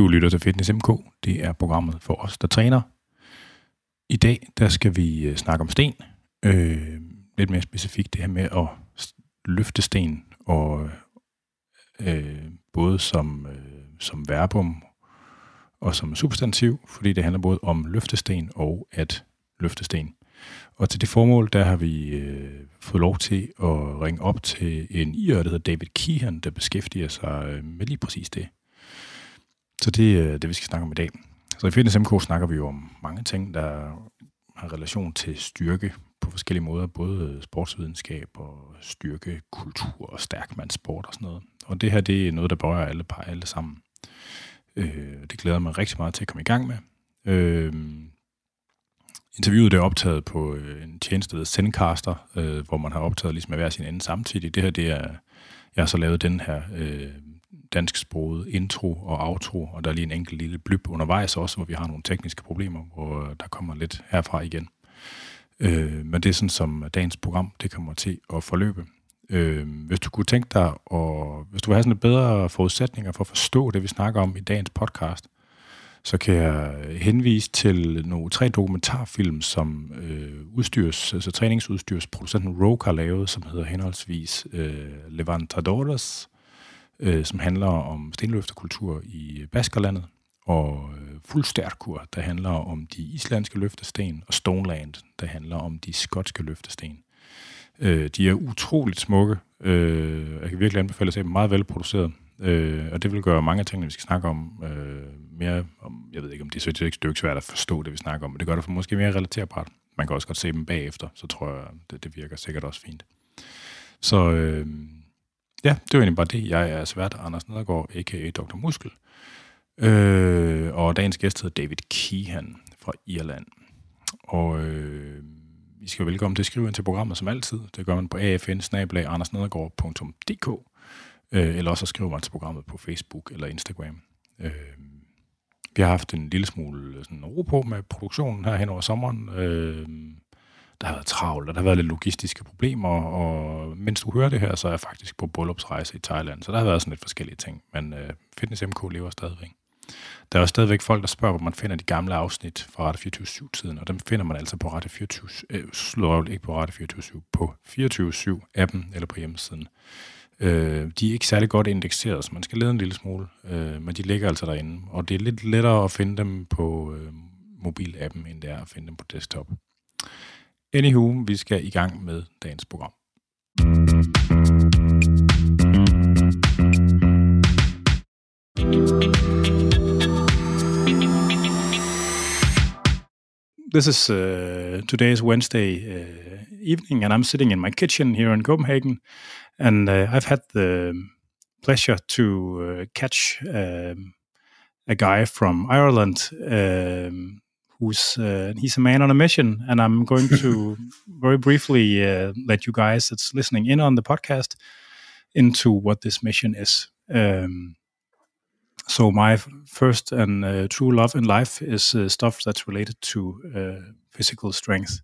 Du lytter til Fitness MK. Det er programmet for os, der træner. I dag der skal vi øh, snakke om sten. Øh, lidt mere specifikt det her med at løfte sten, og øh, både som, øh, som verbum og som substantiv, fordi det handler både om løftesten og at løfte sten. Og til det formål, der har vi øh, fået lov til at ringe op til en IR, der hedder David Kihan, der beskæftiger sig øh, med lige præcis det. Så det er det, vi skal snakke om i dag. Så i Fitness MK snakker vi jo om mange ting, der har relation til styrke på forskellige måder, både øh, sportsvidenskab og styrke, kultur og stærkmandssport og sådan noget. Og det her, det er noget, der berører alle par alle sammen. Øh, det glæder mig rigtig meget til at komme i gang med. Øh, interviewet det er optaget på øh, en tjeneste, der hedder Sendcaster, øh, hvor man har optaget ligesom hver sin ende samtidig. Det her, det er, jeg har så lavet den her øh, dansksproget intro og outro, og der er lige en enkelt lille blip undervejs også, hvor vi har nogle tekniske problemer, hvor øh, der kommer lidt herfra igen. Øh, men det er sådan, som dagens program det kommer til at forløbe. Øh, hvis du kunne tænke dig, og hvis du vil have sådan lidt bedre forudsætninger for at forstå det, vi snakker om i dagens podcast, så kan jeg henvise til nogle tre dokumentarfilm, som øh, udstyrs, altså træningsudstyrsproducenten Roke har lavet, som hedder henholdsvis øh, Levantadores, øh, øh, som handler om stenløfterkultur i Baskerlandet, og øh, Fuldstærkur, der handler om de islandske løftesten, og Stoneland, der handler om de skotske løftesten. Øh, de er utroligt smukke. Øh, jeg kan virkelig anbefale at se dem meget velproduceret. Øh, og det vil gøre mange af tingene, vi skal snakke om, øh, mere om, jeg ved ikke, om det er så ikke svært at forstå, det vi snakker om, men det gør det for måske mere relaterbart. Man kan også godt se dem bagefter, så tror jeg, det, det virker sikkert også fint. Så øh, ja, det var egentlig bare det. Jeg er svært Anders Nedergaard, a.k.a. Dr. Muskel. Øh, og dagens gæst hedder David Keehan fra Irland. Og øh, I skal velkommen til at skrive ind til programmet som altid. Det gør man på afn øh, eller også skrive mig til programmet på Facebook eller Instagram. Øh, vi har haft en lille smule sådan, ro på med produktionen her hen over sommeren. Øh, der har været travlt, og der har været lidt logistiske problemer, og mens du hører det her, så er jeg faktisk på bryllupsrejse i Thailand, så der har været sådan lidt forskellige ting, men øh, Fitness MK lever stadigvæk. Der er også stadigvæk folk, der spørger, hvor man finder de gamle afsnit fra Rette 24-tiden, og dem finder man altså på Rette 24 øh, slår ikke på Rette 24 på 24-7-appen eller på hjemmesiden. Øh, de er ikke særlig godt indekseret, så man skal lede en lille smule, øh, men de ligger altså derinde, og det er lidt lettere at finde dem på øh, mobilappen, end det er at finde dem på desktop. Anywho, vi skal i gang med dagens program. This is uh, today's Wednesday uh, evening, and I'm sitting in my kitchen here in Copenhagen, and uh, I've had the pleasure to uh, catch um, a guy from Ireland um, who's uh, he's a man on a mission, and I'm going to very briefly uh, let you guys that's listening in on the podcast into what this mission is. Um, so my first and uh, true love in life is uh, stuff that's related to uh, physical strength,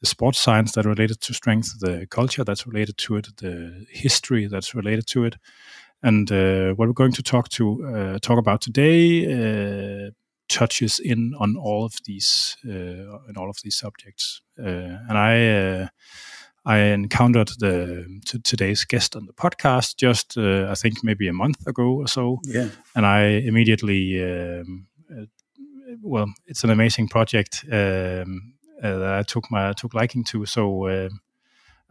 the sports science that related to strength, the culture that's related to it, the history that's related to it, and uh, what we're going to talk to talk about today touches in on all of these uh, in all of these subjects. Uh, and I uh, I encountered the today's guest on the podcast just I think maybe a month ago or so. Yeah, and I immediately. Um, well, it's an amazing project um, that I took my took liking to. So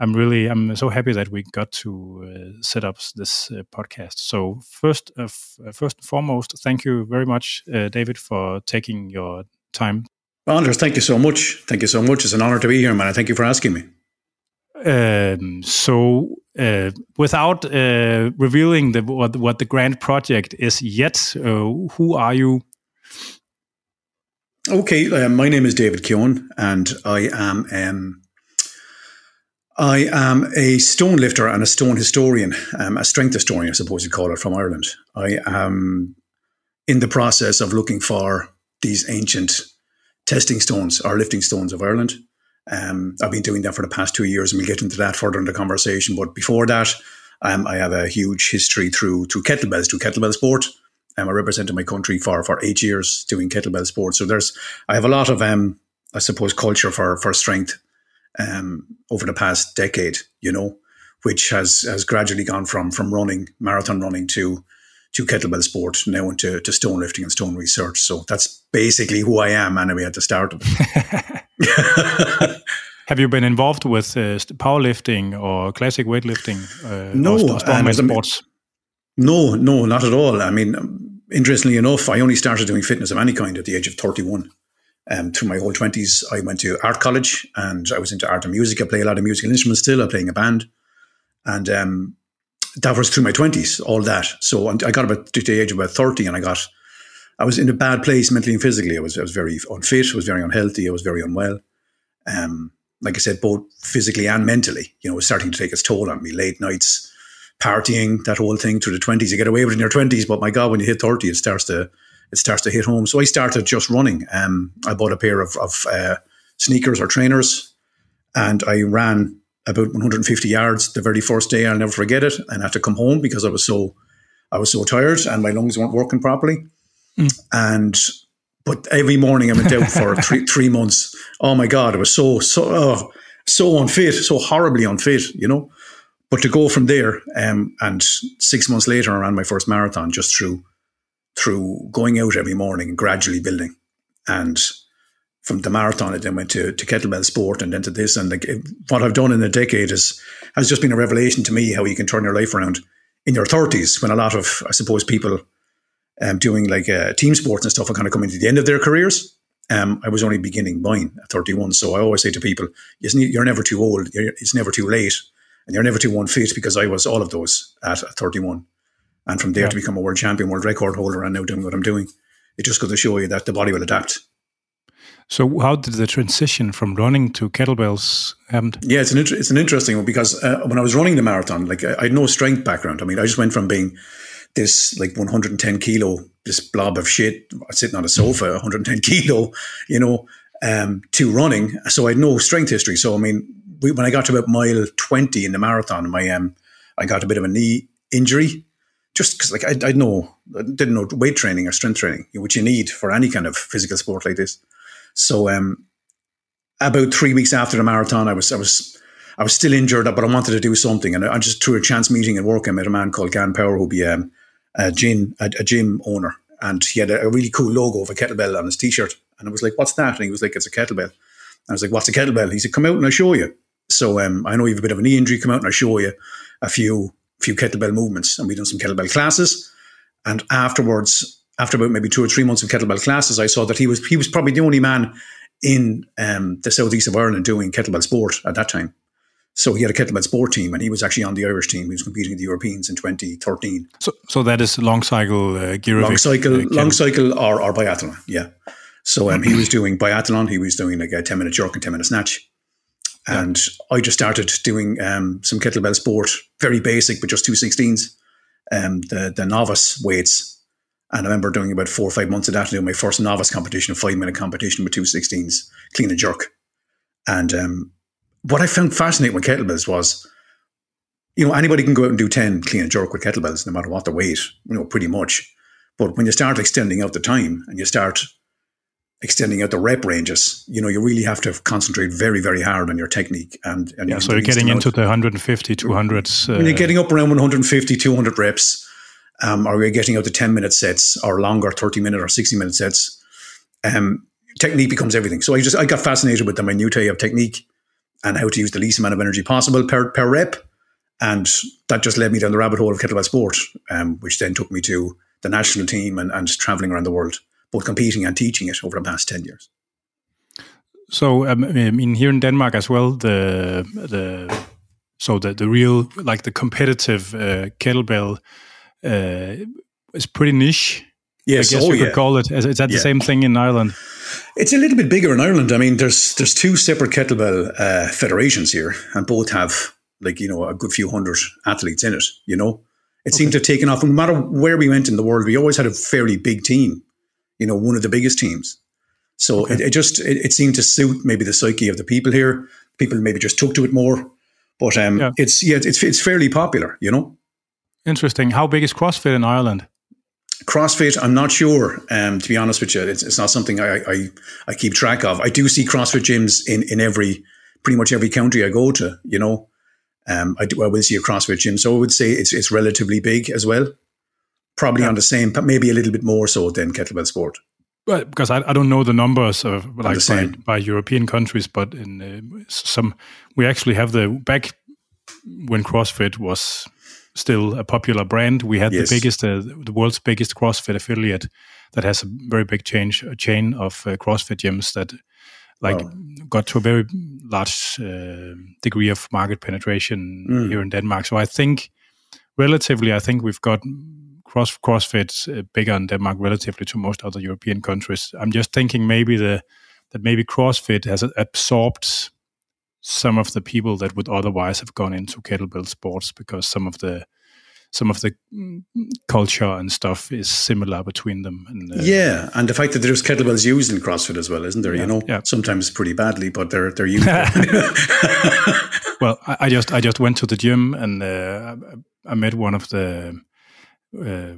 I'm really I'm so happy that we got to uh, set up this uh, podcast. So first, uh, first and foremost, thank you very much, uh, David, for taking your time. Anders, thank you so much. Thank you so much. It's an honor to be here, man. Thank you for asking me. Um, so, uh, without uh, revealing the, what, what the grand project is yet, who are you? Okay, my name is David Keohan, and I am. Um, I am a stone lifter and a stone historian, um, a strength historian, I suppose you'd call it, from Ireland. I am in the process of looking for these ancient testing stones or lifting stones of Ireland. Um, I've been doing that for the past two years, and we'll get into that further in the conversation. But before that, um, I have a huge history through through kettlebells, through kettlebell sport. Um, I represented my country for for eight years doing kettlebell sport. So there's I have a lot of um, I suppose culture for for strength um, over the past decade. You know, which has has gradually gone from from running marathon running to to kettlebell sport now into to stone lifting and stone research. So that's basically who I am anyway at the start of it. Have you been involved with uh, powerlifting or classic weightlifting? Uh, no, or strongman sports. No, no, not at all. I mean, interestingly enough, I only started doing fitness of any kind at the age of 31. Um, through my whole 20s, I went to art college and I was into art and music. I play a lot of musical instruments still. I'm playing a band. And um, that was through my 20s, all that. So I got about to the age of about 30 and I got, I was in a bad place mentally and physically. I was, I was very unfit, I was very unhealthy, I was very unwell. Um, like I said, both physically and mentally, you know, was starting to take its toll on me. Late nights, partying, that whole thing through the 20s. You get away with it in your 20s, but my God, when you hit 30, it starts to, it starts to hit home. So I started just running. Um, I bought a pair of, of uh, sneakers or trainers and I ran about 150 yards the very first day. I'll never forget it. And I had to come home because I was so I was so tired and my lungs weren't working properly. Mm. And but every morning I went out for three three months. Oh my god, it was so so oh, so unfit, so horribly unfit, you know. But to go from there, um, and six months later, I ran my first marathon just through through going out every morning and gradually building. And from the marathon, I then went to, to kettlebell sport and then to this. And like what I've done in a decade is has just been a revelation to me how you can turn your life around in your thirties when a lot of I suppose people um, doing like uh, team sports and stuff are kind of coming to the end of their careers. Um, I was only beginning mine at 31. So I always say to people, you're never too old. It's never too late. And you're never too unfit because I was all of those at 31. And from there yeah. to become a world champion, world record holder, and now doing what I'm doing, it just goes to show you that the body will adapt. So, how did the transition from running to kettlebells happen? Yeah, it's an inter- it's an interesting one because uh, when I was running the marathon, like I, I had no strength background. I mean, I just went from being this like 110 kilo, this blob of shit sitting on a sofa, 110 kilo, you know, um, to running. So I had no strength history. So I mean, we, when I got to about mile 20 in the marathon, my um, I got a bit of a knee injury just because like I, I know I didn't know weight training or strength training, which you need for any kind of physical sport like this. So um, about three weeks after the marathon, I was I was I was still injured, but I wanted to do something, and I just through a chance meeting at work, I met a man called Gan Power, who'd be um, a gym a, a, gym owner, and he had a, a, really cool logo of a kettlebell on his t-shirt, and I was like, "What's that?" And he was like, "It's a kettlebell." And I was like, "What's a kettlebell?" He said, "Come out and I'll show you." So um, I know you have a bit of a knee injury. Come out and I'll show you a few few kettlebell movements, and we done some kettlebell classes. And afterwards, after about maybe two or three months of kettlebell classes, I saw that he was he was probably the only man in um, the southeast of Ireland doing kettlebell sport at that time. So he had a kettlebell sport team, and he was actually on the Irish team. He was competing in the Europeans in 2013. So, so that is long cycle, uh, long cycle, uh, long cycle, or, or biathlon. Yeah. So um, he was doing biathlon. He was doing like a 10 minute jerk and 10 minute snatch. And yeah. I just started doing um, some kettlebell sport, very basic, but just two 16s, um, the, the novice weights. And I remember doing about four or five months of that, doing my first novice competition, a five minute competition with 216s, clean and jerk. And um, what I found fascinating with kettlebells was, you know, anybody can go out and do 10 clean and jerk with kettlebells, no matter what the weight, you know, pretty much. But when you start extending out the time and you start extending out the rep ranges, you know, you really have to concentrate very, very hard on your technique. And, and yeah, so you're getting into the 150, 200s. Uh, when you're getting up around 150, 200 reps, um, or you're getting out the 10 minute sets or longer 30 minute or 60 minute sets, um, technique becomes everything. So I just, I got fascinated with the minutiae of technique and how to use the least amount of energy possible per, per rep. And that just led me down the rabbit hole of kettlebell sport, um, which then took me to the national team and, and traveling around the world both competing and teaching it over the past 10 years. So, um, I mean, here in Denmark as well, the the so the the real like the competitive uh, kettlebell uh, is pretty niche. Yes, I guess oh, you yeah. could call it. Is, is that the yeah. same thing in Ireland? It's a little bit bigger in Ireland. I mean, there's there's two separate kettlebell uh, federations here, and both have like you know a good few hundred athletes in it. You know, it okay. seemed to have taken off. No matter where we went in the world, we always had a fairly big team you know, one of the biggest teams. So okay. it, it, just it, it, seemed to suit maybe the psyche of the people here. People maybe just took to it more. But um, yeah. it's yeah, it's it's fairly popular, you know. Interesting. How big is CrossFit in Ireland? CrossFit, I'm not sure. Um, to be honest with you, it's, it's not something I, I, I keep track of. I do see CrossFit gyms in, in every pretty much every country I go to. You know, um, I do I will see a CrossFit gym, so I would say it's it's relatively big as well. Probably yeah. on the same, but maybe a little bit more so than kettlebell sport. Well, because I, I don't know the numbers of like by, by, European countries, but in uh, some we actually have the back when CrossFit was still a popular brand. We had yes. the biggest, uh, the world's biggest CrossFit affiliate that has a very big change, a chain of uh, CrossFit gyms that like wow. got to a very large uh, degree of market penetration mm. here in Denmark. So I think relatively, I think we've got cross CrossFit uh, bigger in Denmark relatively to most other European countries. I'm just thinking maybe the that maybe CrossFit has absorbed some of the people that would otherwise have gone into kettlebell sports because some of the some of the mm, culture and stuff is similar between them. And, uh, yeah, and the fact that there's kettlebells used in CrossFit as well, isn't there? Yeah, you know, yeah. sometimes pretty badly, but they're they're used. well, I, I, just I just went to the gym and uh, I met one of the uh,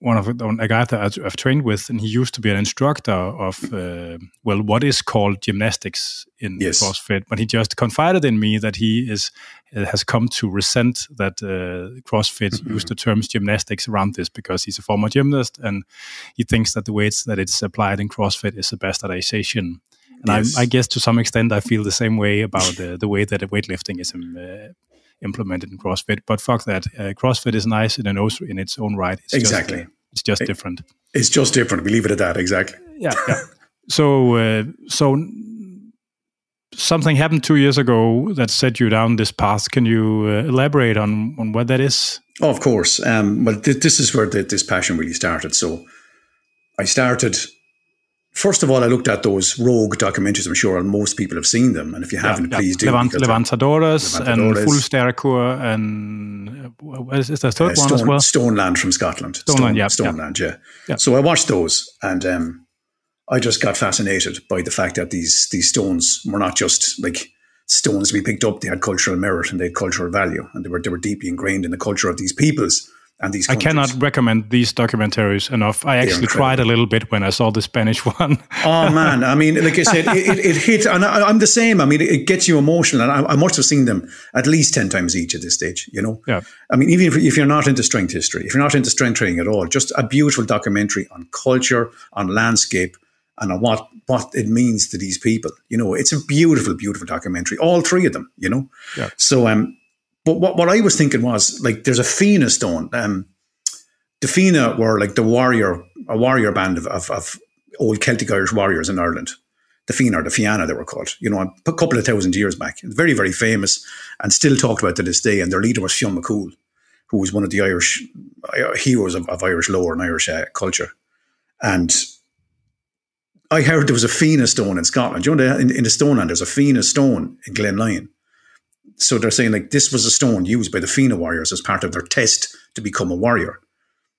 one of a guy that I've trained with, and he used to be an instructor of uh, well, what is called gymnastics in yes. CrossFit. But he just confided in me that he is uh, has come to resent that uh, CrossFit mm-hmm. used the terms gymnastics around this because he's a former gymnast and he thinks that the way that it's applied in CrossFit is a bastardization. And yes. I, I, guess to some extent I feel the same way about the, the way that weightlifting is um, uh, implemented in CrossFit. But fuck that. Uh, CrossFit is nice in, in its own right. It's exactly. Just, uh, it's just it, different. It's just different. We leave it at that. Exactly. Yeah. yeah. so, uh, so something happened two years ago that set you down this path. Can you uh, elaborate on, on what that is? Oh, of course. Um, well, th- this is where the, this passion really started. So I started First of all, I looked at those rogue documentaries. I'm sure most people have seen them, and if you haven't, yeah, please do. Levant, Levantadores, and Fullsterkur and uh, is, is there a third uh, Stone, one as well? Stoneland from Scotland. Stoneland, Stone, yeah, Stoneland, yeah. yeah. So I watched those, and um, I just got fascinated by the fact that these these stones were not just like stones to be picked up; they had cultural merit and they had cultural value, and they were they were deeply ingrained in the culture of these peoples and these. Countries. I cannot recommend these documentaries enough. I actually cried a little bit when I saw the Spanish one. oh man, I mean, like I said, it, it, it hit, and I, am the same. I mean, it, gets you emotional, and I, I, must have seen them at least ten times each at this stage. You know, yeah. I mean, even if, if you're not into strength history, if you're not into strength training at all, just a beautiful documentary on culture, on landscape, and on what what it means to these people. You know, it's a beautiful, beautiful documentary. All three of them. You know, yeah. So um, but what, what I was thinking was like there's a Fina stone. Um, the Fina were like the warrior, a warrior band of, of, of old Celtic Irish warriors in Ireland. The Fina or the Fianna, they were called, you know, a couple of thousand years back. Very, very famous and still talked about to this day. And their leader was Fionn McCool, who was one of the Irish uh, heroes of, of Irish lore and Irish uh, culture. And I heard there was a Fina stone in Scotland. You know, in, in the Stoneland, there's a Fina stone in Glenlyon so they're saying like this was a stone used by the Fina warriors as part of their test to become a warrior.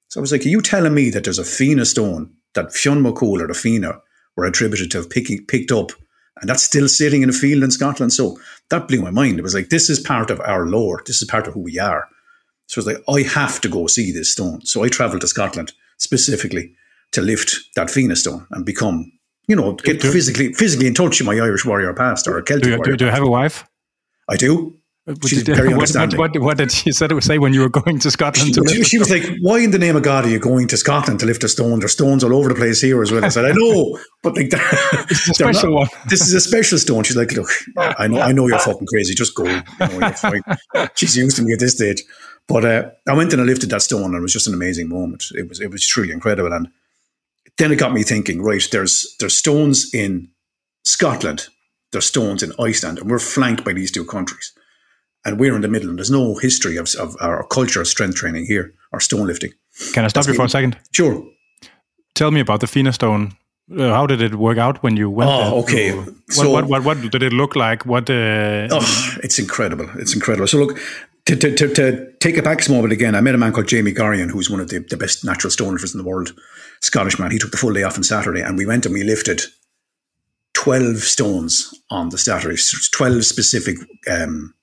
So I was like, are you telling me that there's a Fina stone that Fionn McCool or the Fina were attributed to have picking, picked up and that's still sitting in a field in Scotland? So that blew my mind. It was like, this is part of our lore. This is part of who we are. So I was like, I have to go see this stone. So I travelled to Scotland specifically to lift that Fina stone and become, you know, get do, physically physically in touch with my Irish warrior past or a Celtic do warrior. Do you have a wife? I do. She's did, very understanding. What, what, what, did she said it say when you were going to Scotland? She, to she was like, "Why in the name of God are you going to Scotland to lift a stone? There's stones all over the place here as well." I said, "I know, but like it's a special not, one. This is a special stone." She's like, "Look, I know, I know you're fucking crazy. Just go. You know, She's used to me at this stage, but uh, I went and I lifted that stone, and it was just an amazing moment. It was, it was truly incredible, and then it got me thinking. Right, there's there's stones in Scotland, there's stones in Iceland, and we're flanked by these two countries and we're in the middle, and there's no history of, of our culture of strength training here or stone lifting. Can I stop That's you for a second? Sure. Tell me about the Fina stone. Uh, how did it work out when you went? Oh, okay. To, so, what, what, what, what, did it look like? What? Uh, oh, it's incredible! It's incredible. So look, to, to, to, to, take it back a small bit again, I met a man called Jamie Gorian, who's one of the, the best natural stone lifters in the world, Scottish man. He took the full day off on Saturday, and we went and we lifted 12 stones on the Saturday, 12 specific um,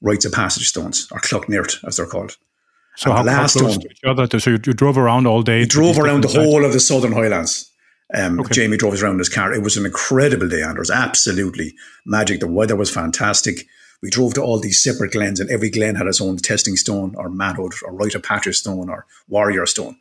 rites of passage stones, or cloch neart, as they're called. So how, how close stone, to each other? So you, you, drove around all day? drove around the whole of the Southern Highlands. Um, okay. Jamie drove us around his car. It was an incredible day, Anders. Absolutely magic. The weather was fantastic. We drove to all these separate glens, and every glen had its own testing stone, or manhood, or rite of passage stone, or warrior stone.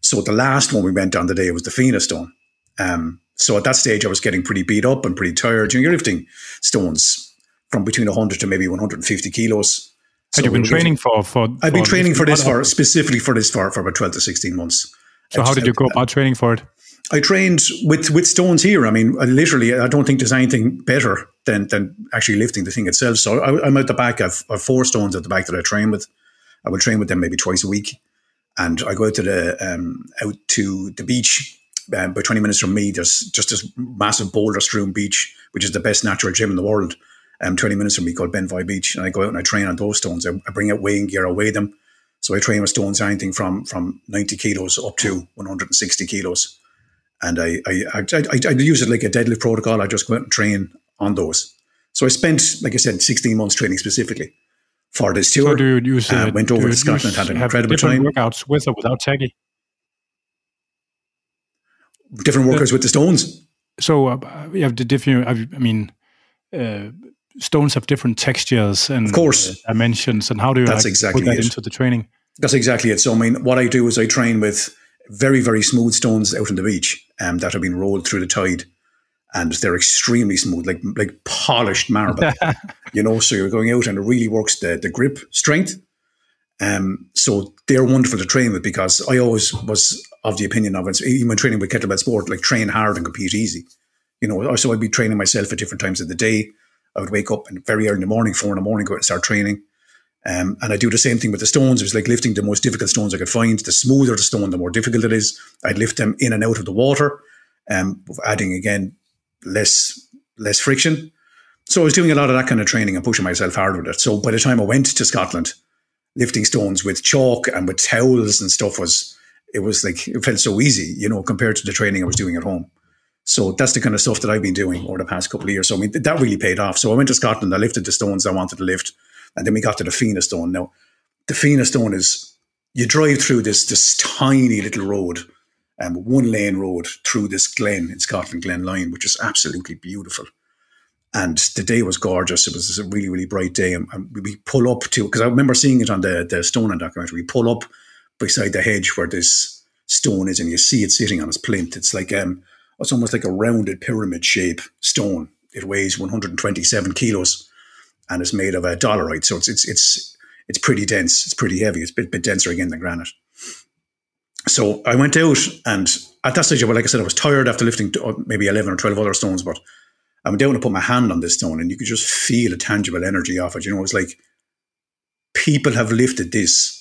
So the last one we went on the day was the Fina stone. Um, so at that stage, I was getting pretty beat up and pretty tired. You know, you're lifting stones from between 100 to maybe 150 kilos. Had you been training for, for? I've been training for this for specifically for this for, for about 12 to 16 months. So how did you go about training for it? I trained with with stones here. I mean, literally, I don't think there's anything better than than actually lifting the thing itself. So I, am at the back of, of four stones at the back that I train with. I will train with them maybe twice a week, and I go out to the um, out to the beach. Um, about 20 minutes from me, there's just this massive boulder strewn beach, which is the best natural gym in the world. Um, 20 minutes from me called Benvoy Beach, and I go out and I train on those stones. I, I bring out weighing gear, I weigh them. So I train with stones anything from from 90 kilos up to 160 kilos and I I, I, I, I use it like a deadlift protocol. I just go out and train on those. So I spent, like I said, 16 months training specifically for this tour. So do you use, uh, went over to Scotland, had an incredible time. workouts with or without tacky? Different workouts with the stones. So uh, you have the different, I mean, uh, stones have different textures and of course. Uh, dimensions. And how do you That's like, exactly put that it. into the training? That's exactly it. So, I mean, what I do is I train with very, very smooth stones out on the beach um, that have been rolled through the tide. And they're extremely smooth, like like polished marble. you know, so you're going out and it really works the, the grip strength. Um, so they're wonderful to train with because I always was of the opinion of it, even when training with kettlebell sport, like train hard and compete easy. You know, so I'd be training myself at different times of the day. I would wake up and very early in the morning, four in the morning, go out and start training. Um, and I do the same thing with the stones. It was like lifting the most difficult stones I could find. The smoother the stone, the more difficult it is. I'd lift them in and out of the water, um, adding again less less friction. So I was doing a lot of that kind of training and pushing myself hard with it. So by the time I went to Scotland, lifting stones with chalk and with towels and stuff was it was like it felt so easy, you know, compared to the training I was doing at home. So that's the kind of stuff that I've been doing over the past couple of years. So I mean that really paid off. So I went to Scotland, I lifted the stones I wanted to lift. And then we got to the Fina Stone. Now, the Fina Stone is you drive through this this tiny little road, um, one lane road through this glen in Scotland, Glen Lyon, which is absolutely beautiful. And the day was gorgeous. It was a really, really bright day. And, we pull up to, because I remember seeing it on the, the Stone documentary, we pull up beside the hedge where this stone is and you see it sitting on its plinth. It's like, um, it's almost like a rounded pyramid shape stone. It weighs 127 kilos and it's made of a dolerite, so it's it's it's it's pretty dense. It's pretty heavy. It's a bit, bit denser again than granite. So I went out, and at that stage, well, like I said, I was tired after lifting uh, maybe eleven or twelve other stones, but I went down to put my hand on this stone, and you could just feel a tangible energy off it. You know, it's like people have lifted this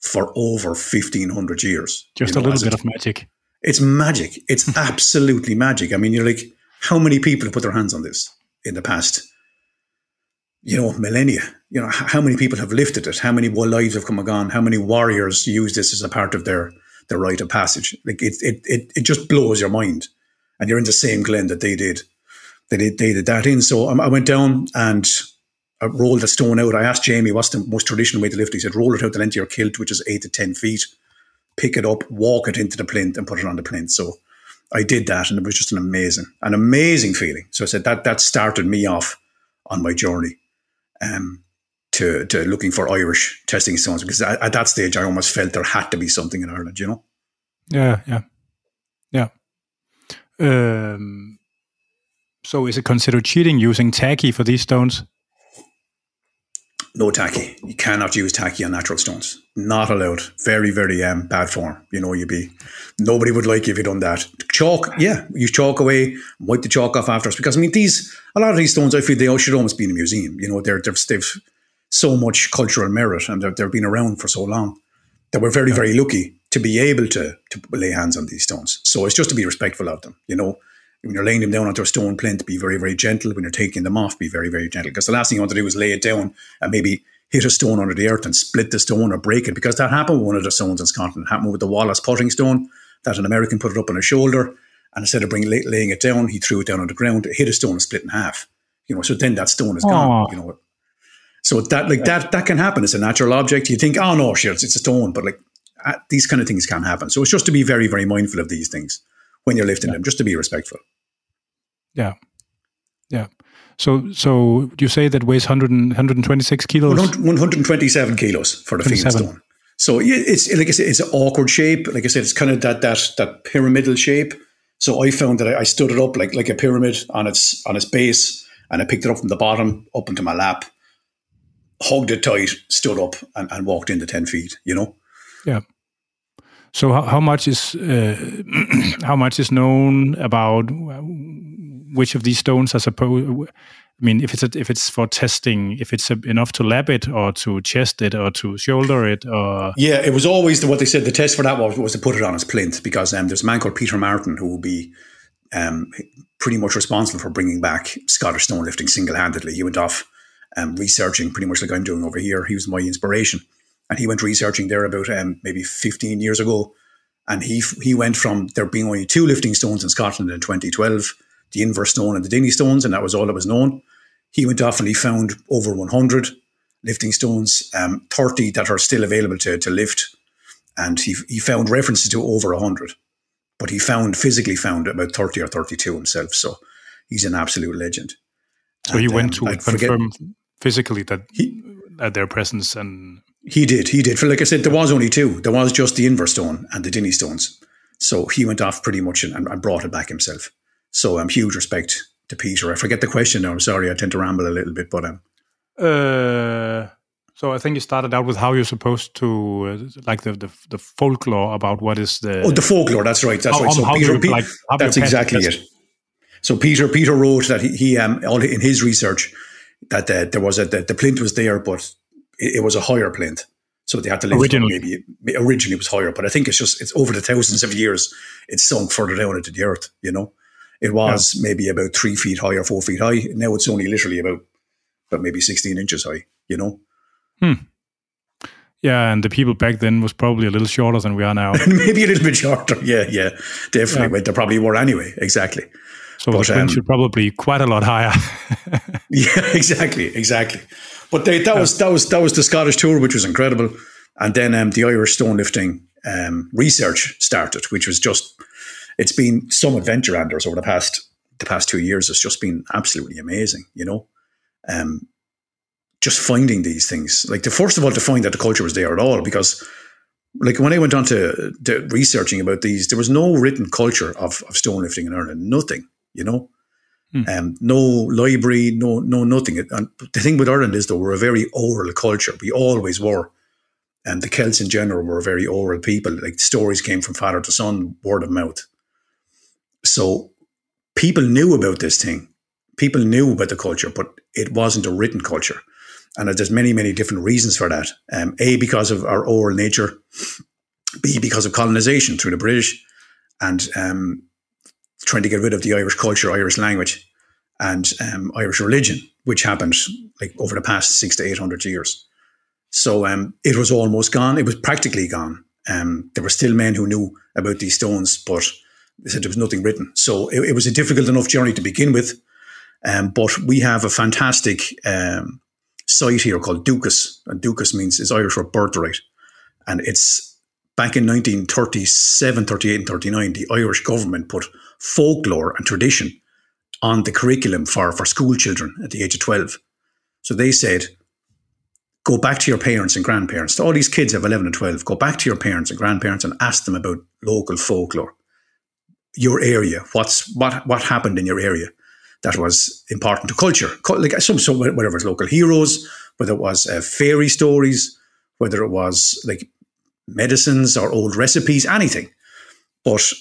for over fifteen hundred years. Just you know, a little bit of magic. It's magic. It's absolutely magic. I mean, you're like, how many people have put their hands on this in the past you know, millennia. You know, how many people have lifted it? How many lives have come and gone? How many warriors use this as a part of their their rite of passage? Like it, it, it, it just blows your mind. And you're in the same glen that they did. They did, they did that in. So I went down and I rolled the stone out. I asked Jamie, what's the most traditional way to lift? He said, roll it out the length of your kilt, which is eight to 10 feet, pick it up, walk it into the plinth and put it on the plinth. So I did that and it was just an amazing, an amazing feeling. So I said that, that started me off on my journey um, to, to looking for Irish testing stones because at, at, that stage I almost felt there had to be something in Ireland, you know? Yeah, yeah, yeah. Um, so is it considered cheating using tacky for these stones? No tacky. You cannot use tacky on natural stones. Not allowed. Very, very um, bad form. You know, you'd be nobody would like you if you done that. Chalk, yeah, you chalk away, wipe the chalk off afterwards. Because I mean, these a lot of these stones, I feel they should almost be in a museum. You know, they're, they've, they've so much cultural merit and they've, they've been around for so long that we're very, very lucky to be able to to lay hands on these stones. So it's just to be respectful of them. You know, when you're laying them down onto a stone plinth, be very, very gentle. When you're taking them off, be very, very gentle. Because the last thing you want to do is lay it down and maybe hit a stone under the earth and split the stone or break it. Because that happened with one of the stones in Scotland. It happened with the Wallace putting stone, that an American put it up on his shoulder. And instead of bringing, laying it down, he threw it down on the ground, it hit a stone and split in half. You know, so then that stone is gone. You know, So that like that that can happen. It's a natural object. You think, oh no, sure, it's, it's a stone, but like uh, these kind of things can happen. So it's just to be very very mindful of these things when you're lifting yeah. them, just to be respectful. Yeah, yeah. So, so you say that weighs 100 126 kilos? 127 kilos for the field stone. So it's like I said, it's an awkward shape. Like I said, it's kind of that that that pyramidal shape. So I found that I, I stood it up like like a pyramid on its on its base, and I picked it up from the bottom up into my lap, hugged it tight, stood up, and, and walked into ten feet. You know. Yeah. So how, how much is uh, how much is known about which of these stones are supposed? I mean, if it's a, if it's for testing, if it's a, enough to lap it or to chest it or to shoulder it, or yeah, it was always the, what they said. The test for that was, was to put it on its plinth because um, there's a man called Peter Martin who will be um, pretty much responsible for bringing back Scottish stone lifting single handedly. He went off um, researching pretty much like I'm doing over here. He was my inspiration, and he went researching there about um, maybe 15 years ago, and he he went from there being only two lifting stones in Scotland in 2012 the Inver stone and the Dinnie stones, and that was all that was known. He went off and he found over 100 lifting stones, um, 30 that are still available to, to lift. And he, he found references to over 100. But he found, physically found about 30 or 32 himself. So he's an absolute legend. So and, he went um, to confirm physically that he, uh, their presence and. He did, he did. For like I said, there was only two. There was just the Inver stone and the Dinnie stones. So he went off pretty much and, and brought it back himself. So um, huge respect to Peter. I forget the question now. I'm sorry, I tend to ramble a little bit, but um. Uh, so I think you started out with how you're supposed to uh, like the, the, the folklore about what is the oh the folklore. That's right. That's how, right. So Peter, you, like, that's exactly it. So Peter Peter wrote that he, he um all in his research that uh, there was a the, the plinth was there, but it, it, was a higher plinth. So they had to lift originally. maybe originally it was higher, but I think it's just it's over the thousands of years it's sunk further down into the earth. You know. It was yeah. maybe about three feet high or four feet high. Now it's only literally about, about maybe 16 inches high, you know? Hmm. Yeah, and the people back then was probably a little shorter than we are now. maybe a little bit shorter. Yeah, yeah, definitely. Yeah. But they probably were anyway. Exactly. So but, the um, should probably quite a lot higher. yeah, exactly, exactly. But they, that yeah. was that was that was the Scottish tour, which was incredible, and then um, the Irish stone lifting um, research started, which was just it's been some adventure, Anders, over the past the past two years. It's just been absolutely amazing, you know. Um, just finding these things, like the first of all, to find that the culture was there at all, because like when I went on to, to researching about these, there was no written culture of, of stone lifting in Ireland, nothing, you know. Hmm. Um, no library, no no nothing. And the thing with Ireland is though we're a very oral culture. We always were. And the Celts in general were a very oral people. Like stories came from father to son, word of mouth. So people knew about this thing. People knew about the culture, but it wasn't a written culture. And there's many, many different reasons for that. Um, a, because of our oral nature. B, because of colonization through the British and um, trying to get rid of the Irish culture, Irish language, and um, Irish religion, which happened like over the past six to eight hundred years. So um, it was almost gone. It was practically gone. Um, there were still men who knew about these stones, but they said there was nothing written. So it, it was a difficult enough journey to begin with. Um, but we have a fantastic um, site here called Dúchas. and Dúchas means is Irish for birthright. And it's back in 1937, 38, and 39, the Irish government put folklore and tradition on the curriculum for, for school children at the age of 12. So they said, go back to your parents and grandparents. All these kids have 11 and 12. Go back to your parents and grandparents and ask them about local folklore your area, what's what what happened in your area that was important to culture, like some some whatever it's local heroes, whether it was uh, fairy stories, whether it was like medicines or old recipes, anything. But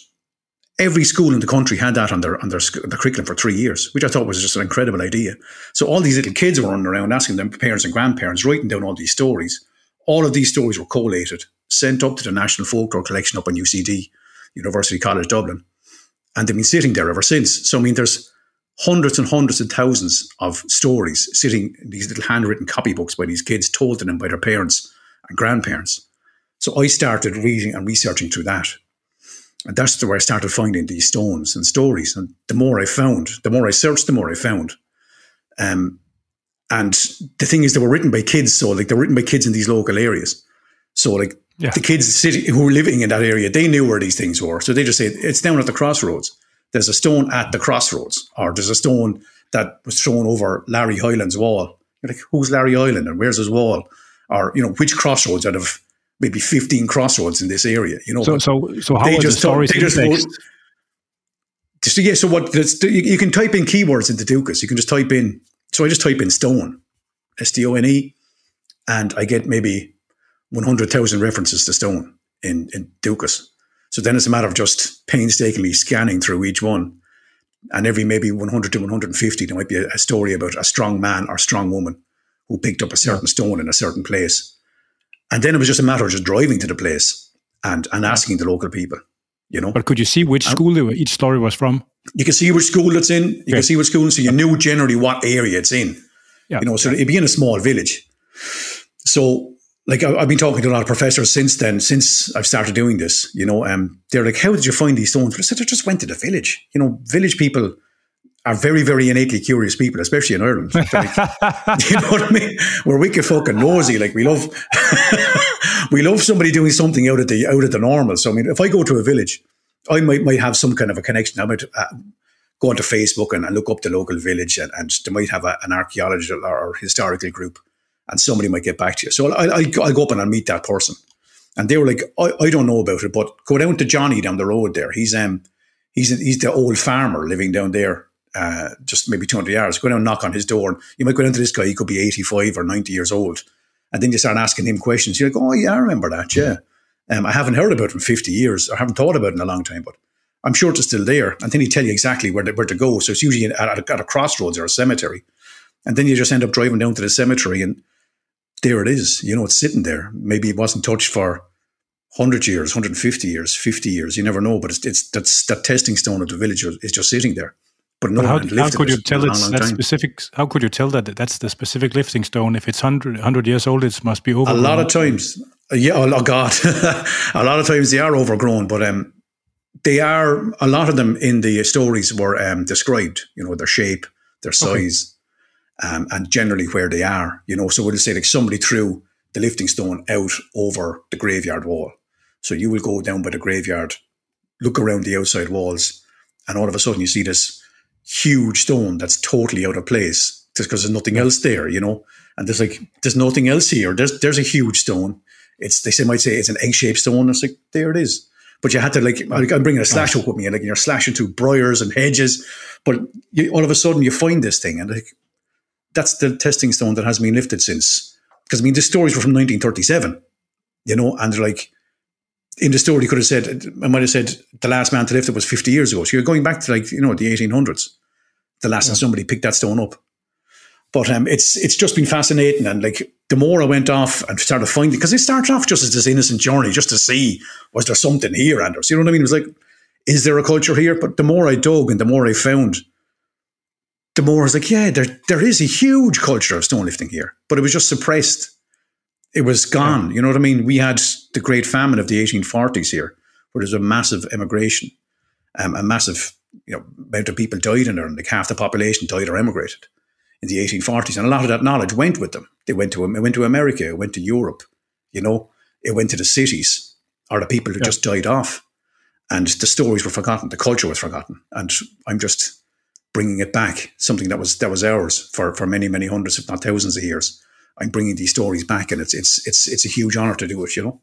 every school in the country had that on their on their, their curriculum for three years, which I thought was just an incredible idea. So all these little kids were running around asking their parents and grandparents, writing down all these stories. All of these stories were collated, sent up to the National Folklore Collection up on UCD, University College Dublin, and they've been sitting there ever since. So, I mean, there's hundreds and hundreds and thousands of stories sitting in these little handwritten copybooks by these kids told to them by their parents and grandparents. So I started reading and researching through that. And that's where I started finding these stones and stories. And the more I found, the more I searched, the more I found. Um, And the thing is, they were written by kids, so like they were written by kids in these local areas. So like Yeah. the kids city, who were living in that area, they knew where these things were. So they just say it's down at the crossroads. There's a stone at the crossroads, or there's a stone that was thrown over Larry Hyland's wall. You're like, who's Larry Hyland and where's his wall? Or you know, which crossroads out of maybe 15 crossroads in this area? You know, So, so, so how They the just don't- stories they just wrote- so yeah, so what? You, you can type in keywords into Dúchas. You can just type in. So I just type in stone, S T O N E, and I get maybe one hundred thousand references to stone in in Dúchas. So then it's a matter of just painstakingly scanning through each one, and every maybe one hundred to one hundred and fifty, there might be a, a story about a strong man or strong woman who picked up a certain stone in a certain place, and then it was just a matter of just driving to the place and and asking the local people. You know, But could you see which school they were, each story was from? you can see which school it's in. You Yeah. can see which school, so you knew generally what area it's in. Yeah. You know, so it'd be in a small village. So, like, I- I've been talking to a lot of professors since then, since I've started doing this. You know, um, they're like, "How did you find these stones?" But I said, "I just went to the village." You know, village people are very, very innately curious people, especially in Ireland. Like, you know what I mean? We're wicked fucking nosy. Like we love, we love somebody doing something out of the out of the normal. So I mean, if I go to a village, I might might have some kind of a connection. I might uh, go onto Facebook and, and look up the local village, and, and they might have a, an archaeological or historical group, and somebody might get back to you. So I'll, I'll, I'll go up and I'll meet that person, and they were like, I, I don't know about it, but go down to Johnny down the road there. He's um he's he's the old farmer living down there. Uh, just maybe 200 yards, go down and knock on his door. And you might go down to this guy, he could be 85 or 90 years old. And then you start asking him questions. You're like, oh, yeah, I remember that. Yeah. Um, I haven't heard about it in 50 years. I haven't thought about it in a long time, but I'm sure it's still there. And then he tell you exactly where to, where to go. So it's usually at, a, at a crossroads or a cemetery. And then you just end up driving down to the cemetery and there it is. You know, it's sitting there. Maybe it wasn't touched for 100 years, 150 years, 50 years. You never know. But it's, it's that's, that testing stone of the village is just sitting there. But no But how, how could you tell it's long, that specific? How could you tell that that's the specific lifting stone? If it's 100, 100 years old, it must be over. A lot of times, uh, yeah, oh God, a lot of times they are overgrown, but um, they are a lot of them in the stories were um, described. You know, their shape, their size, um, and generally where they are. You know, so we'll say like somebody threw the lifting stone out over the graveyard wall. So you will go down by the graveyard, look around the outside walls, and all of a sudden you see this huge stone that's totally out of place just because there's nothing else there, you know. And there's like there's nothing else here. There's there's a huge stone. It's they say might say it's an egg shaped stone. It's like there it is. But you had to like I'm bringing a slash hook with me, and like you're slashing through briars and hedges. But you, all of a sudden you find this thing, and like that's the testing stone that hasn't been lifted since. Because I mean, the stories were from 1937, you know, and they're like in the story, you could have said, I might have said the last man to lift it was 50 years ago. So you're going back to like, you know, the 1800s, the last time somebody picked that stone up. But um, it's it's just been fascinating. And like the more I went off and started finding, because it started off just as this innocent journey, just to see, was there something here, Anders? You know what I mean? It was like, is there a culture here? But the more I dug and the more I found, the more I was like, yeah, there there is a huge culture of stone lifting here. But it was just suppressed it was gone. You know what I mean? We had the great famine of the 1840s here, where there's a massive immigration, um, a massive you know amount of people died in there, and like half the population died or emigrated in the 1840s, and a lot of that knowledge went with them. They went to it went to America, it went to Europe, you know, it went to the cities, or the people who Yeah. just died off, and the stories were forgotten, the culture was forgotten, and I'm just bringing it back, something that was that was ours for for many many hundreds, if not thousands of years. I'm bringing these stories back, and it's it's it's it's a huge honor to do it. You know.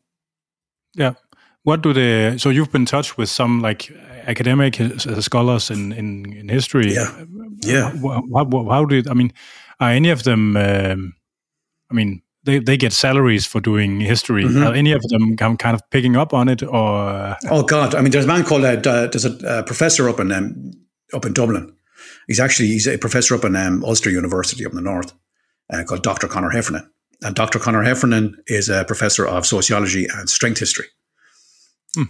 Yeah. What do they? So you've been touched with some like academic uh, scholars in in, in history. Yeah. Yeah. How, how, how do I mean? Are any of them? Um, I mean, they, they get salaries for doing history. Mhm. Are any of them come kind of picking up on it, or Oh God! I mean, there's a man called uh, uh, there's a uh, professor up in um, up in Dublin. He's actually he's a professor up in um, Ulster University up in the north, uh, called Dr. Conor Heffernan. And Dr. Conor Heffernan is a professor of sociology and strength history.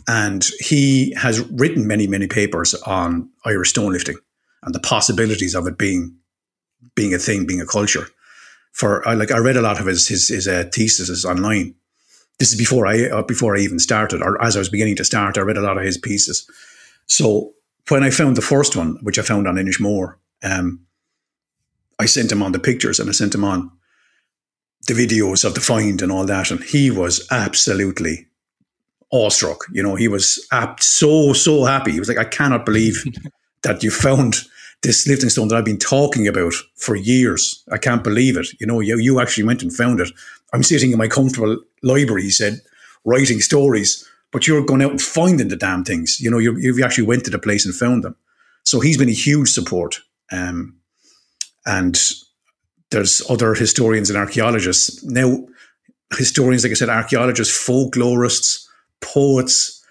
And he has written many, many papers on Irish stone lifting and the possibilities of it being being a thing, being a culture. For I like I read a lot of his his, his uh, theses online. This is before I uh, before I even started, or as I was beginning to start. I read a lot of his pieces. So when I found the first one, which I found on Inishmore, um, I sent him on the pictures and I sent him on the videos of the find and all that, and he was absolutely awestruck. You know, he was apt, so so happy. He was like, "I cannot believe that you found this lifting stone that I've been talking about for years. I can't believe it. You know, you you actually went and found it. I'm sitting in my comfortable library," he said, "writing stories." But you're going out and finding the damn things. You know, you you actually went to the place and found them. So he's been a huge support. Um, and there's other historians and archaeologists. Now, historians, like I said, archaeologists, folklorists, poets,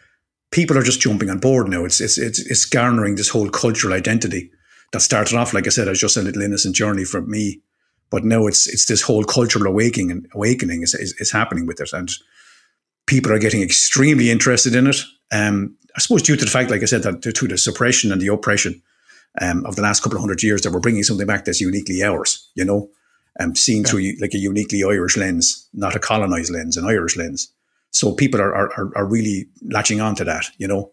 people are just jumping on board now. It's, it's, it's, it's garnering this whole cultural identity that started off, like I said, as just a little innocent journey from me. But now it's it's this whole cultural awakening awakening is, is, is happening with it. And people are getting extremely interested in it. Um, I suppose due to the fact, like I said, that to the suppression and the oppression um, of the last couple of hundred years that we're bringing something back that's uniquely ours, you know, um, seen yeah. through like a uniquely Irish lens, not a colonized lens, an Irish lens. So people are, are, are really latching on to that, you know,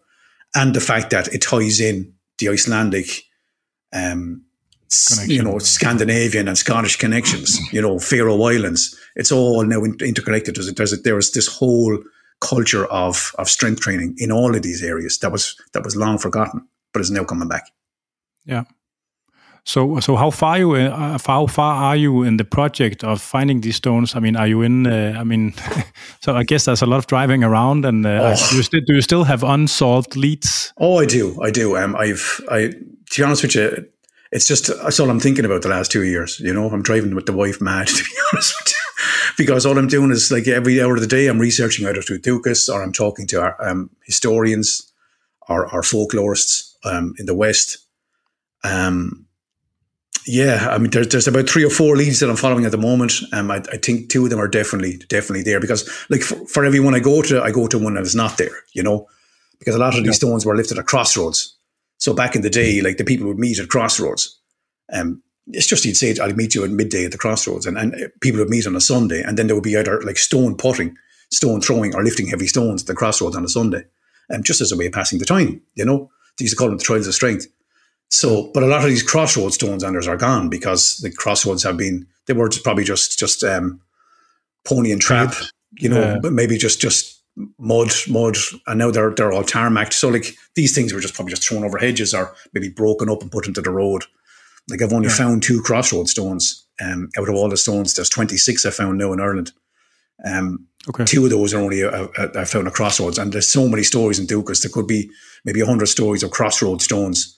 and the fact that it ties in the Icelandic, um, you know, Scandinavian and Scottish connections, you know, Faroe Islands. It's all now interconnected. There's, there's, a, there's this whole culture of, of strength training in all of these areas that was, that was long forgotten, but is now coming back. Yeah. So, so how far you uh, how far are you in the project of finding these stones? I mean, are you in? Uh, I mean, so I guess there's a lot of driving around, and uh, oh. do, you st- do you still have unsolved leads? Oh, I do, I do. Um, I've, I to be honest with you, it's just that's all I'm thinking about the last two years. You know, I'm driving with the wife mad to be honest with you, because all I'm doing is like every hour of the day I'm researching either through Dúchas or I'm talking to our um, historians or, our folklorists um, in the West um, yeah, I mean, there's, there's about three or four leads that I'm following at the moment. Um, I, I think two of them are definitely definitely there because, like, for, for everyone I go to, I go to one that is not there. You know, because a lot of these stones were lifted at crossroads. So back in the day, like the people would meet at crossroads. Um, it's just you'd say I'd meet you at midday at the crossroads, and, and people would meet on a Sunday, and then there would be either like stone putting, stone throwing, or lifting heavy stones at the crossroads on a Sunday, and um, just as a way of passing the time. You know, they used to call them the trials of strength. So, but a lot of these crossroads stones Anders are gone because the crossroads have been they were probably just just um, pony and trap, you know, yeah. maybe just just mud, mud, and now they're they're all tarmacked. So like these things were just probably just thrown over hedges or maybe broken up and put into the road. Like I've only yeah. found two crossroad stones um, out of all the stones. There's 26 I found now in Ireland. Um, okay. Two of those are only uh, uh, I found at crossroads, and there's so many stories in Dúchas. There could be maybe hundred stories of crossroad stones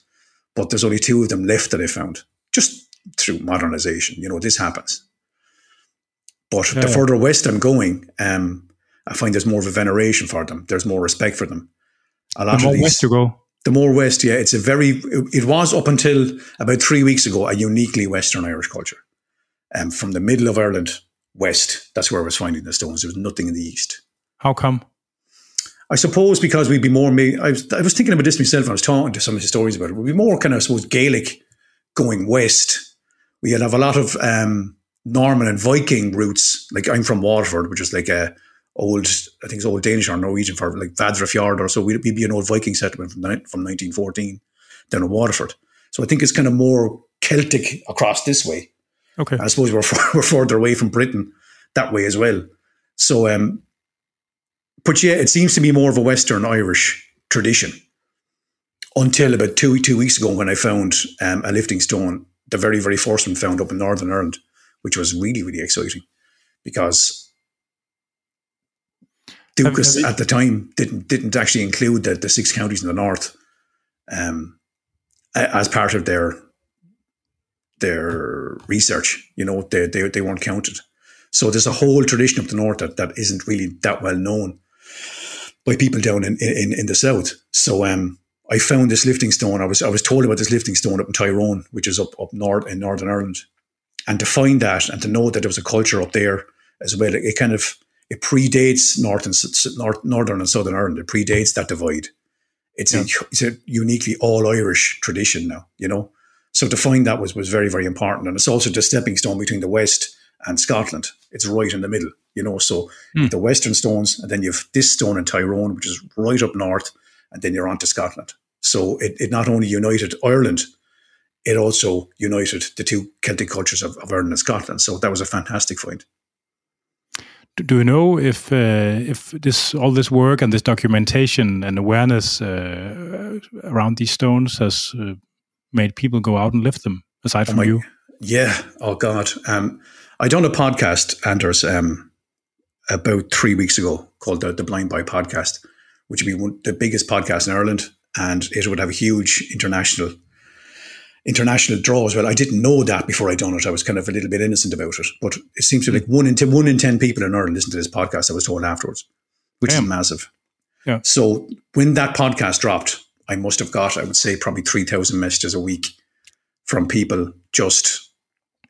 but there's only two of them left that I found just through modernization. You know, this happens. But yeah. the further west I'm going, um, I find there's more of a veneration for them. There's more respect for them. A lot the more of these, west you go. The more west, yeah, it's a very. It, was up until about three weeks ago a uniquely Western Irish culture. Um, from the middle of Ireland west, that's where I was finding the stones. There was nothing in the east. How come? I suppose because we'd be more, I was, I was thinking about this myself. I was talking to some of the stories about it. We'd be more kind of, I suppose, Gaelic going west. We'd have a lot of um, Norman and Viking roots. Like I'm from Waterford, which is like a old, I think it's old Danish or Norwegian for like Vadrafjord or so. We'd, we'd be an old Viking settlement from, from 1914 down in Waterford. So I think it's kind of more Celtic across this way. Okay. And I suppose we're, we're further away from Britain that way as well. So um, but yeah, it seems to be more of a Western Irish tradition until about two two weeks ago when I found um, a lifting stone, the very very first one found up in Northern Ireland, which was really really exciting because Dúchas at the time didn't didn't actually include the, the six counties in the north um, as part of their their research. You know, they, they, they weren't counted. So there's a whole tradition up the north that, that isn't really that well known by people down in, in, in the south. So um, I found this lifting stone. I was I was told about this lifting stone up in Tyrone, which is up up north in Northern Ireland, and to find that and to know that there was a culture up there as well, it, it kind of it predates North and North, Northern and Southern Ireland. It predates that divide. It's yeah. a it's a uniquely all Irish tradition now, you know. So to find that was was very very important, and it's also the stepping stone between the West and Scotland. It's right in the middle you know. So mm. the Western stones, and then you've this stone in Tyrone, which is right up north, and then you're on to Scotland. So it, it not only united Ireland it also united the two Celtic cultures of, of Ireland and Scotland. So that was a fantastic find. Do you know if uh, if this all this work and this documentation and awareness uh, around these stones has uh, made people go out and lift them aside from oh my, you? Yeah. Oh God. Um, I done a podcast, Anders, um, about three weeks ago called the, the Blind Boy Podcast, which would be one, the biggest podcast in Ireland, and it would have a huge international international draw as well. I didn't know that before I done it. I was kind of a little bit innocent about it, but it seems to be hmm. like one in ten, one in ten people in Ireland listen to this podcast. I was told afterwards, which Damn. is massive. Yeah. So when that podcast dropped, I must have got, I would say, probably three thousand messages a week from people just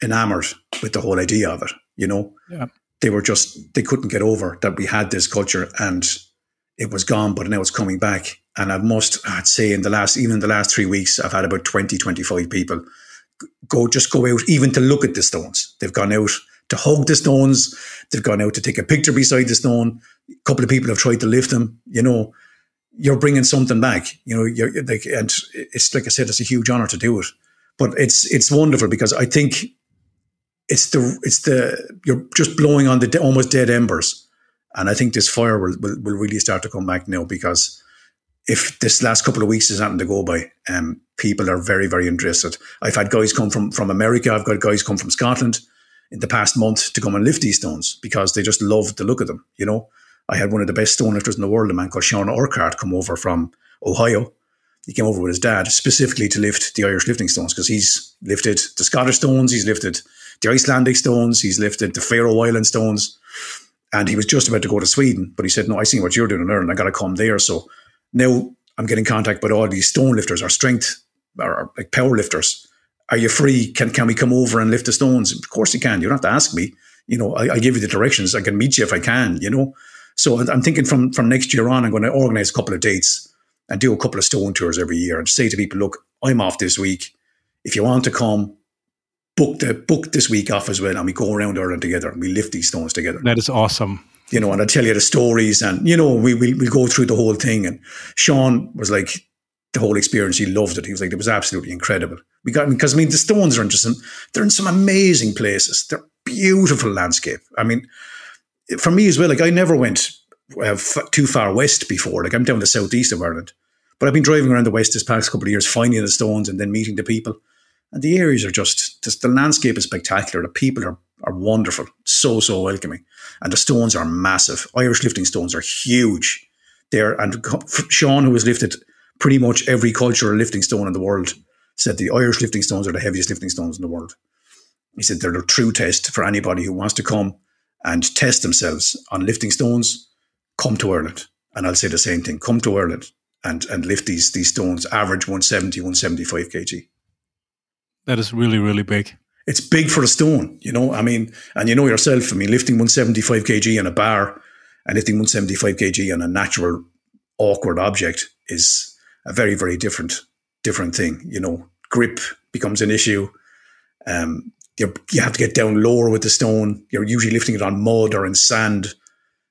enamored with the whole idea of it. You know, yeah. they were just they couldn't get over that we had this culture and it was gone, but now it's coming back. And I must, I'd say, in the last even in the last three weeks, I've had about 20, 25 people go just go out even to look at the stones. They've gone out to hug the stones. They've gone out to take a picture beside the stone. A couple of people have tried to lift them. You know, you're bringing something back. You know, you're like, and it's like I said, it's a huge honor to do it. But it's it's wonderful because I think it's the it's the you're just blowing on the almost dead embers, and I think this fire will, will will really start to come back now because if this last couple of weeks is nothing to go by, um, people are very very interested. I've had guys come from from America. I've got guys come from Scotland in the past month to come and lift these stones because they just love the look of them. You know, I had one of the best stone lifters in the world, a man called Sean Urquhart, come over from Ohio. He came over with his dad specifically to lift the Irish lifting stones because he's lifted the Scottish stones, he's lifted the Icelandic stones, he's lifted the Faroe Island stones, and he was just about to go to Sweden, but he said, "No, I see what you're doing in Ireland. I got to come there." So now I'm getting contact with all these stone lifters, or strength, or like power lifters. Are you free? Can can we come over and lift the stones? Of course you can. You don't have to ask me. You know, I, I give you the directions. I can meet you if I can. You know, so I'm thinking from from next year on, I'm going to organize a couple of dates and do a couple of stone tours every year and say to people, look, I'm off this week. If you want to come, book the book this week off as well, and we go around Ireland together and we lift these stones together. That is awesome. You know, and I tell you the stories, and you know, we we we go through the whole thing. And Sean was like the whole experience. He loved it. He was like, it was absolutely incredible. We got because I mean, the stones are in just some, they're in some amazing places. They're beautiful landscape. I mean, for me as well. Like I never went uh, f- too far west before. Like I'm down the southeast of Ireland, but I've been driving around the west this past couple of years, finding the stones and then meeting the people. And the areas are just, just the landscape is spectacular. The people are are wonderful, so so welcoming, and the stones are massive. Irish lifting stones are huge. There and Sean, who has lifted pretty much every cultural lifting stone in the world, said the Irish lifting stones are the heaviest lifting stones in the world. He said they're the true test for anybody who wants to come and test themselves on lifting stones. Come to Ireland, and I'll say the same thing. Come to Ireland and and lift these these stones. Average 170, 175 kg that is really really big. It's big for a stone, you know. I mean, and you know yourself. I mean, lifting 175 kg on a bar and lifting 175 kg on a natural, awkward object is a very very different different thing. You know, grip becomes an issue. Um, you you have to get down lower with the stone. You're usually lifting it on mud or in sand,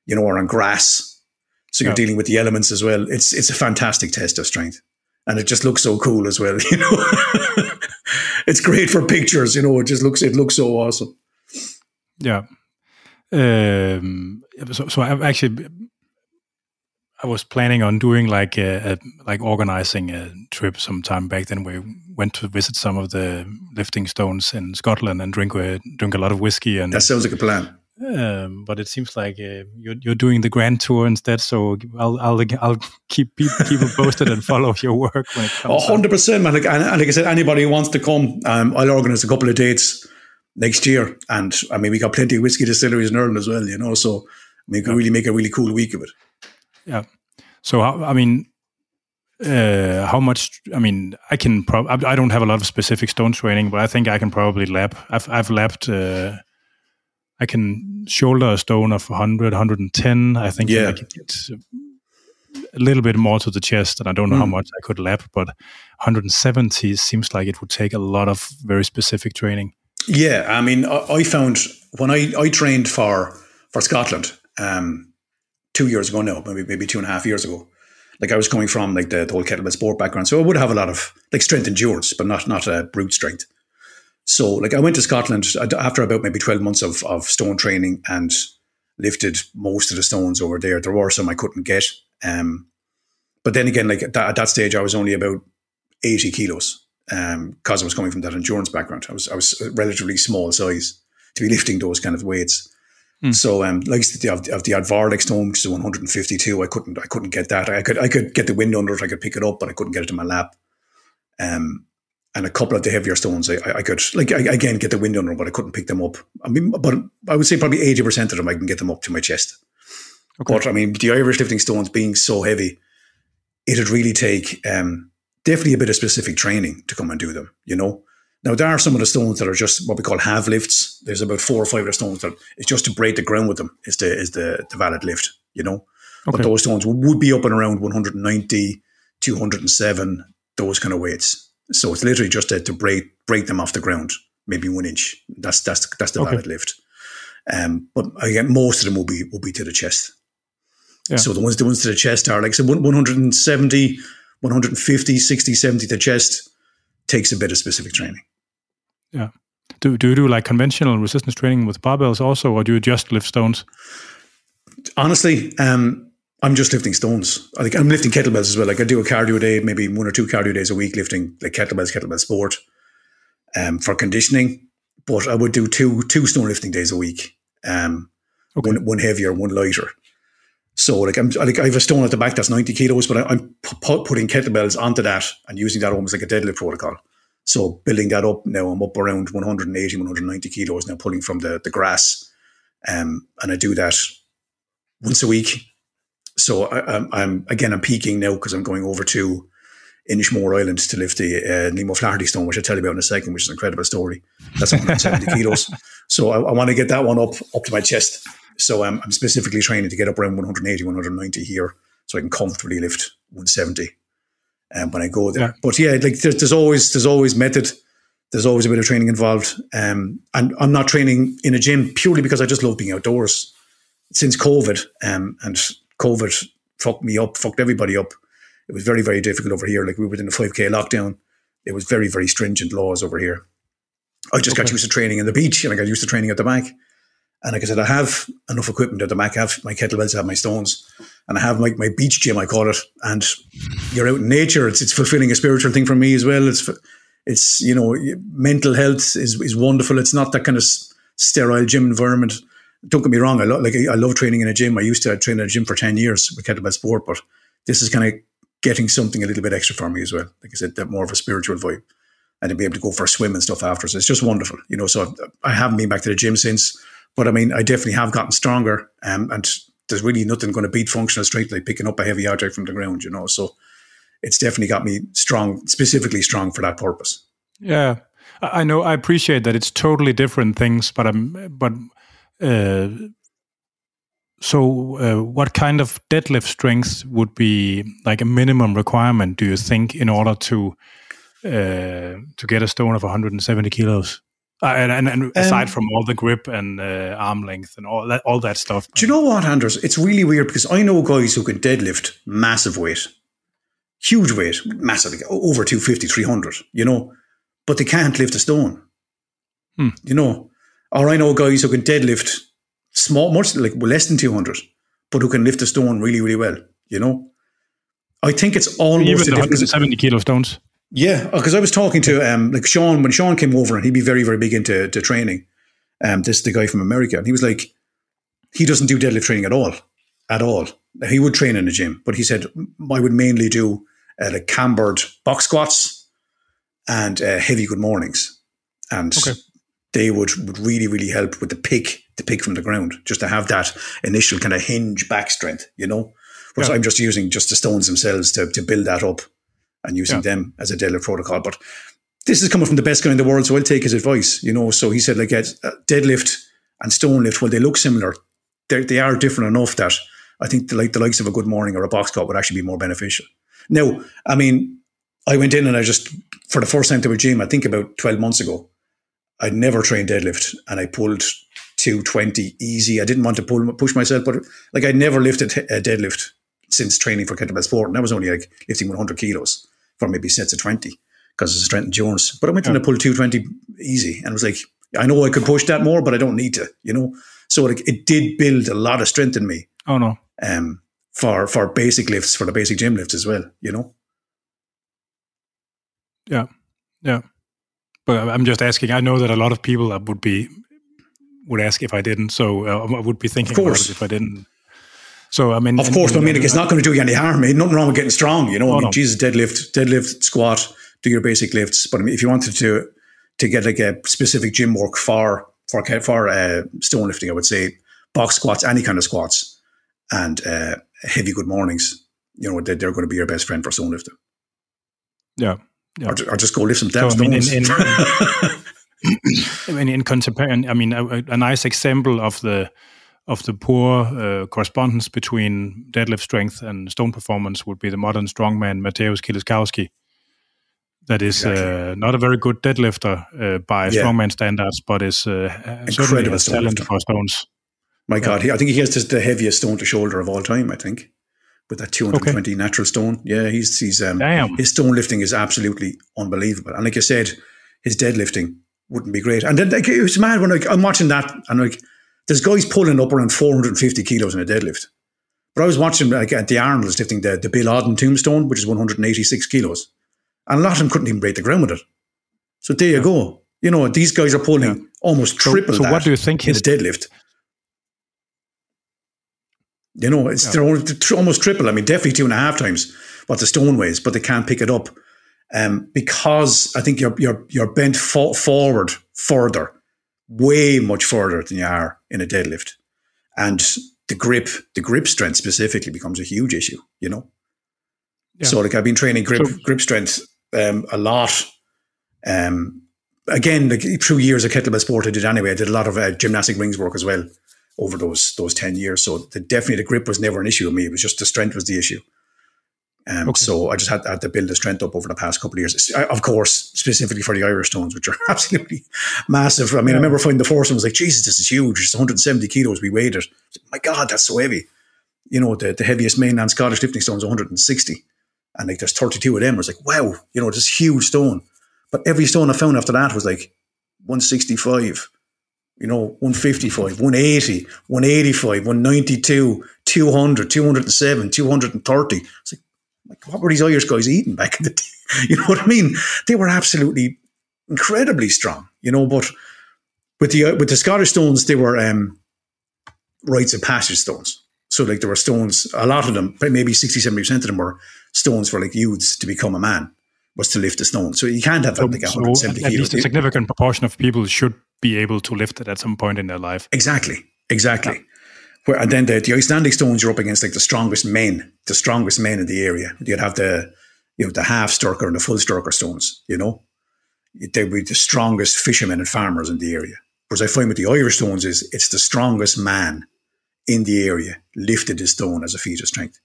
you know, or on grass. So you're yeah. dealing with the elements as well. It's it's a fantastic test of strength, and it just looks so cool as well. You know, it's great for pictures. You know, it just looks it looks so awesome. Yeah. Um, so, so I actually I was planning on doing like a, a, like organizing a trip some time back. Then we went to visit some of the lifting stones in Scotland and drink a, drink a lot of whiskey. And that sounds like a plan. Um, but it seems like uh, you're, you're doing the grand tour instead. So I'll I'll, I'll keep people posted and follow your work when it comes. hundred percent, man. Like, and, and, like I said, anybody who wants to come, um, I'll organize a couple of dates next year. And I mean, we got plenty of whiskey distilleries in Ireland as well, you know. So we can really make a really cool week of it. Yeah. So I mean, uh, how much? I mean, I can. Pro- I don't have a lot of specific stone training, but I think I can probably lap. I've I've lapped. Uh, I can shoulder a stone of 100, 110. I think yeah. I can get a little bit more to the chest, and I don't know mm. how much I could lap, but 170 seems like it would take a lot of very specific training. Yeah, I mean, I, I found when I, I trained for for Scotland um, two years ago now, maybe maybe two and a half years ago. like I was coming from like the, the whole kettlebell sport background, so I would have a lot of like strength endurance, but not not a brute strength. So like I went to Scotland after about maybe twelve months of of stone training and lifted most of the stones over there. There were some I couldn't get, um, but then again, like at that, at that stage, I was only about eighty kilos because um, I was coming from that endurance background. I was I was a relatively small size to be lifting those kind of weights. Mm. So, um, like the, of, of the Advardic stone, which is 152, I couldn't, I couldn't get that. I could, I could get the wind under it. I could pick it up, but I couldn't get it to my lap. Um, and a couple of the heavier stones, I, I could, like, I, again, get the wind under, but I couldn't pick them up. I mean, but I would say probably 80% of them, I can get them up to my chest. Okay. But I mean, the Irish lifting stones being so heavy, it'd really take, um, definitely a bit of specific training to come and do them, you know? Now, there are some of the stones that are just what we call half lifts. There's about four or five of the stones that it's just to break the ground with them is the, is the, the valid lift, you know? Okay. But those stones would be up and around 190, 207, those kind of weights. So it's literally just to, to break break them off the ground, maybe one inch. That's that's that's the okay. valid lift. Um, but again, most of them will be will be to the chest. Yeah. So the ones the ones to the chest are like so 170, 150, 60, 70 to chest takes a bit of specific training. Yeah. Do, do you do like conventional resistance training with barbells also, or do you just lift stones? Honestly, um, I'm just lifting stones. I think I'm lifting kettlebells as well. Like I do a cardio day, maybe one or two cardio days a week, lifting like kettlebells, kettlebell sport, um, for conditioning. But I would do two two stone lifting days a week. Um, okay. one one heavier, one lighter. So like I'm like I have a stone at the back that's 90 kilos, but I, am p- putting kettlebells onto that and using that almost like a deadlift protocol. So building that up now, I'm up around 180, 190 kilos now, pulling from the the grass, um, and I do that once a week. So I, am I'm again I'm peaking now because I'm going over to Inishmore Island to lift the uh, Nemo Flaherty stone, which I'll tell you about in a second, which is an incredible story. That's 170 kilos. So I, I want to get that one up up to my chest. So um, I'm specifically training to get up around 180, 190 here, so I can comfortably lift 170 um, when I go there. Yeah. But yeah, like there's, there's, always there's always method. There's always a bit of training involved, um, and I'm not training in a gym purely because I just love being outdoors. Since COVID, um, and COVID fucked me up, fucked everybody up. It was very very difficult over here. Like we were in a 5k lockdown. It was very very stringent laws over here. I just okay. got used to training in the beach, and I got used to training at the back. And like I said, I have enough equipment at the back. I have my kettlebells, I have my stones, and I have my, my beach gym, I call it. And you're out in nature. It's, it's fulfilling a spiritual thing for me as well. It's, it's, you know, mental health is, is wonderful. It's not that kind of sterile gym environment. Don't get me wrong. I lo- like, I love training in a gym. I used to train in a gym for 10 years with kettlebell sport, but this is kind of getting something a little bit extra for me as well. Like I said, that more of a spiritual vibe and to be able to go for a swim and stuff after. So it's just wonderful, you know. So I haven't been back to the gym since but I mean, I definitely have gotten stronger, um, and there's really nothing going to beat functional strength like picking up a heavy object from the ground, you know. So it's definitely got me strong, specifically strong for that purpose. Yeah, I know. I appreciate that it's totally different things, but I'm, but. Uh, so, uh, what kind of deadlift strength would be like a minimum requirement? Do you think in order to uh, to get a stone of 170 kilos? Uh, and, and, and, aside um, from all the grip and uh, arm length and all that, all that stuff. Do you know what, Anders? It's really weird because I know guys who can deadlift massive weight, huge weight, massive, over 250, 300, you know, but they can't lift a stone. Hmm. You know, or I know guys who can deadlift small, much like less than 200, but who can lift a stone really, really well, you know. I think it's almost even 170 kilo stones. Yeah, because I was talking to um like Sean when Sean came over and he'd be very very big into to training. Um, this is the guy from America, and he was like, he doesn't do deadlift training at all, at all. He would train in the gym, but he said I would mainly do uh, like cambered box squats and uh, heavy good mornings, and okay. They would would really really help with the pick the pick from the ground, just to have that initial kind of hinge back strength, you know. Whereas yeah. I'm just using just the stones themselves to to build that up and using yeah. them as a deadlift protocol. But this is coming from the best guy in the world, so I'll take his advice. You know, so he said like uh, deadlift and stone lift, well, they look similar. They're, they are different enough that I think the, like the likes of a good morning or a box squat would actually be more beneficial. Now, I mean, I went in and I just for the first time to a gym, I think about twelve months ago. I'd never trained deadlift, and I pulled 220 easy. I didn't want to pull push myself, but like I never lifted a deadlift since training for kettlebell sport, and that was only like lifting 100 kilos for maybe sets of 20 because it's strength endurance. But I went in to pull 220 easy and was like, I know I could push that more, but I don't need to, you know. So like, it did build a lot of strength in me. Oh no. Um, for for basic lifts, for the basic gym lifts as well, you know. Yeah, yeah. But I'm just asking. I know that a lot of people would be would ask if I didn't. So uh, I would be thinking about it if I didn't. So I mean, of course, and, I mean, it's not going to do you any harm. Ain't nothing wrong with getting strong. You know, I mean, no. Jesus, deadlift, deadlift, squat, do your basic lifts. But I mean, if you wanted to to get like a specific gym work for for for uh, stone lifting, I would say box squats, any kind of squats, and uh, heavy good mornings. You know, they're, they're going to be your best friend for stone lifting. Yeah. Yeah. Or, or, just go lift some damn so, I mean, in, in, I mean, in comparison, I mean, a, a, nice example of the of the poor uh, correspondence between deadlift strength and stone performance would be the modern strongman Mateusz Kieliszkowski. That is exactly. uh, not a very good deadlifter uh, by yeah. strongman standards, but is uh, certainly a talent for stones. My God, he, I think he has just the heaviest stone to shoulder of all time. I think with that 220 okay. natural stone. Yeah, he's he's um, his stone lifting is absolutely unbelievable. And like I said, his deadlifting wouldn't be great. And then like, it was mad when like, I'm watching that and like there's guys pulling up around 450 kilos in a deadlift. But I was watching like at the Arnold's lifting the, the Bill Auden tombstone, which is 186 kilos. And a lot of them couldn't even break the ground with it. So there you go. You know, these guys are pulling yeah. almost triple so, so what do you think in his, deadlift. You know, it's yeah. they're almost triple. I mean, definitely two and a half times what the stone weighs, but they can't pick it up um, because I think you're you're you're bent fo- forward further, way much further than you are in a deadlift, and the grip, the grip strength specifically becomes a huge issue. You know, yeah. so like I've been training grip so, grip strength um, a lot. Um, again, like through years of kettlebell sport, I did anyway. I did a lot of uh, gymnastic rings work as well over those those 10 years. So the, definitely the grip was never an issue with me. It was just the strength was the issue. Um, okay. So I just had, had, to build the strength up over the past couple of years. Of course, specifically for the Irish stones, which are absolutely massive. I mean. I remember finding the first one was like, Jesus, this is huge. It's 170 kilos. We weighed it. My God, that's so heavy. You know, the, the heaviest mainland Scottish lifting stone is 160. And like there's 32 of them. I was like, wow, you know, this huge stone. But every stone I found after that was like 165, you know, 155, 180, 185, 192, 200, 207, 230. It's like, like, what were these Irish guys eating back in the day? You know what I mean? They were absolutely incredibly strong, you know, but with the, with the Scottish stones, they were um, rites of passage stones. So like there were stones, a lot of them, maybe 60, 70% of them were stones for like youths to become a man was to lift a stone. So you can't have so, like 170 so at least a significant proportion of people should be able to lift it at some point in their life. Exactly, exactly. Yeah. Where, and then the, the Icelandic stones, you're up against like the strongest men, the strongest men in the area. You'd have the, you know, the Hálfsterkur and the Fullsterkur stones, you know. They'd be the strongest fishermen and farmers in the area. Whereas I find with the Irish stones is it's the strongest man in the area lifted his stone as a feat of strength.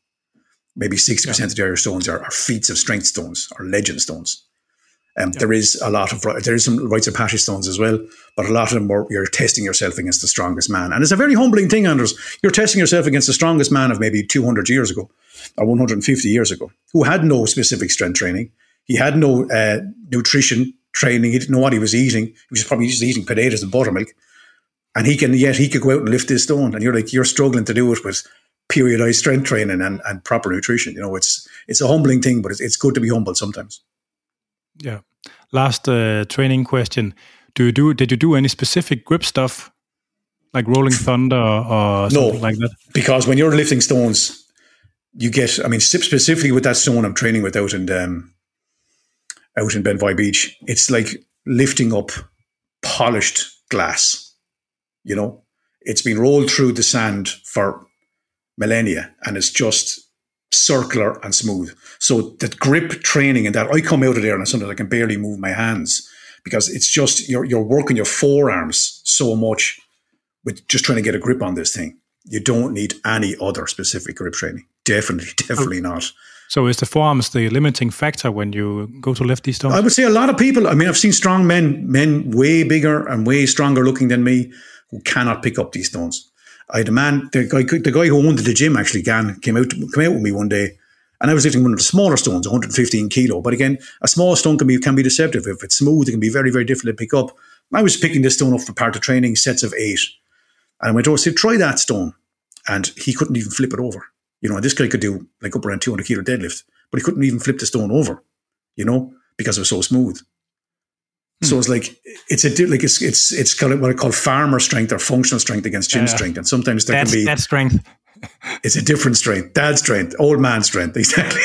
Maybe 60% yeah. of the Irish stones are, are feats of strength stones or legend stones. Um, yeah. There is a lot of there is some rites of passage stones as well, but a lot of them are you're testing yourself against the strongest man, and it's a very humbling thing, Anders. You're testing yourself against the strongest man of maybe 200 years ago or 150 years ago, who had no specific strength training. He had no uh, nutrition training. He didn't know what he was eating. He was probably just eating potatoes and buttermilk, and he can yet he could go out and lift this stone, and you're like you're struggling to do it with periodized strength training and, and proper nutrition. You know, it's it's a humbling thing, but it's, it's good to be humble sometimes. Yeah. Last uh, training question: Do you do? Did you do any specific grip stuff, like rolling thunder or, something no, like that? Because when you're lifting stones, you get. I mean, specifically with that stone I'm training with out in um, out in Benvoy Beach, it's like lifting up polished glass. You know, it's been rolled through the sand for millennia, and it's just circular and smooth. So that grip training and that I come out of there and sometimes I can barely move my hands because it's just you're you're working your forearms so much with just trying to get a grip on this thing. You don't need any other specific grip training. Definitely, definitely not. So is the forearms the limiting factor when you go to lift these stones? I would say a lot of people. I mean, I've seen strong men, men way bigger and way stronger looking than me, who cannot pick up these stones. I had a man, the guy, the guy who owned the gym actually, Gan, came out, came out with me one day, and I was lifting one of the smaller stones, 115 kilo. But again, a small stone can be can be deceptive. If it's smooth, it can be very, very difficult to pick up. I was picking this stone up for part of training, sets of eight. And I went over, said, try that stone. And he couldn't even flip it over. You know, this guy could do like up around 200 kilo deadlift, but he couldn't even flip the stone over, you know, because it was so smooth. Hmm. So it's like it's a like it's it's it's of what I call farmer strength or functional strength against gym strength, and sometimes there can be that strength. It's a different strength, dad strength, old man strength, exactly.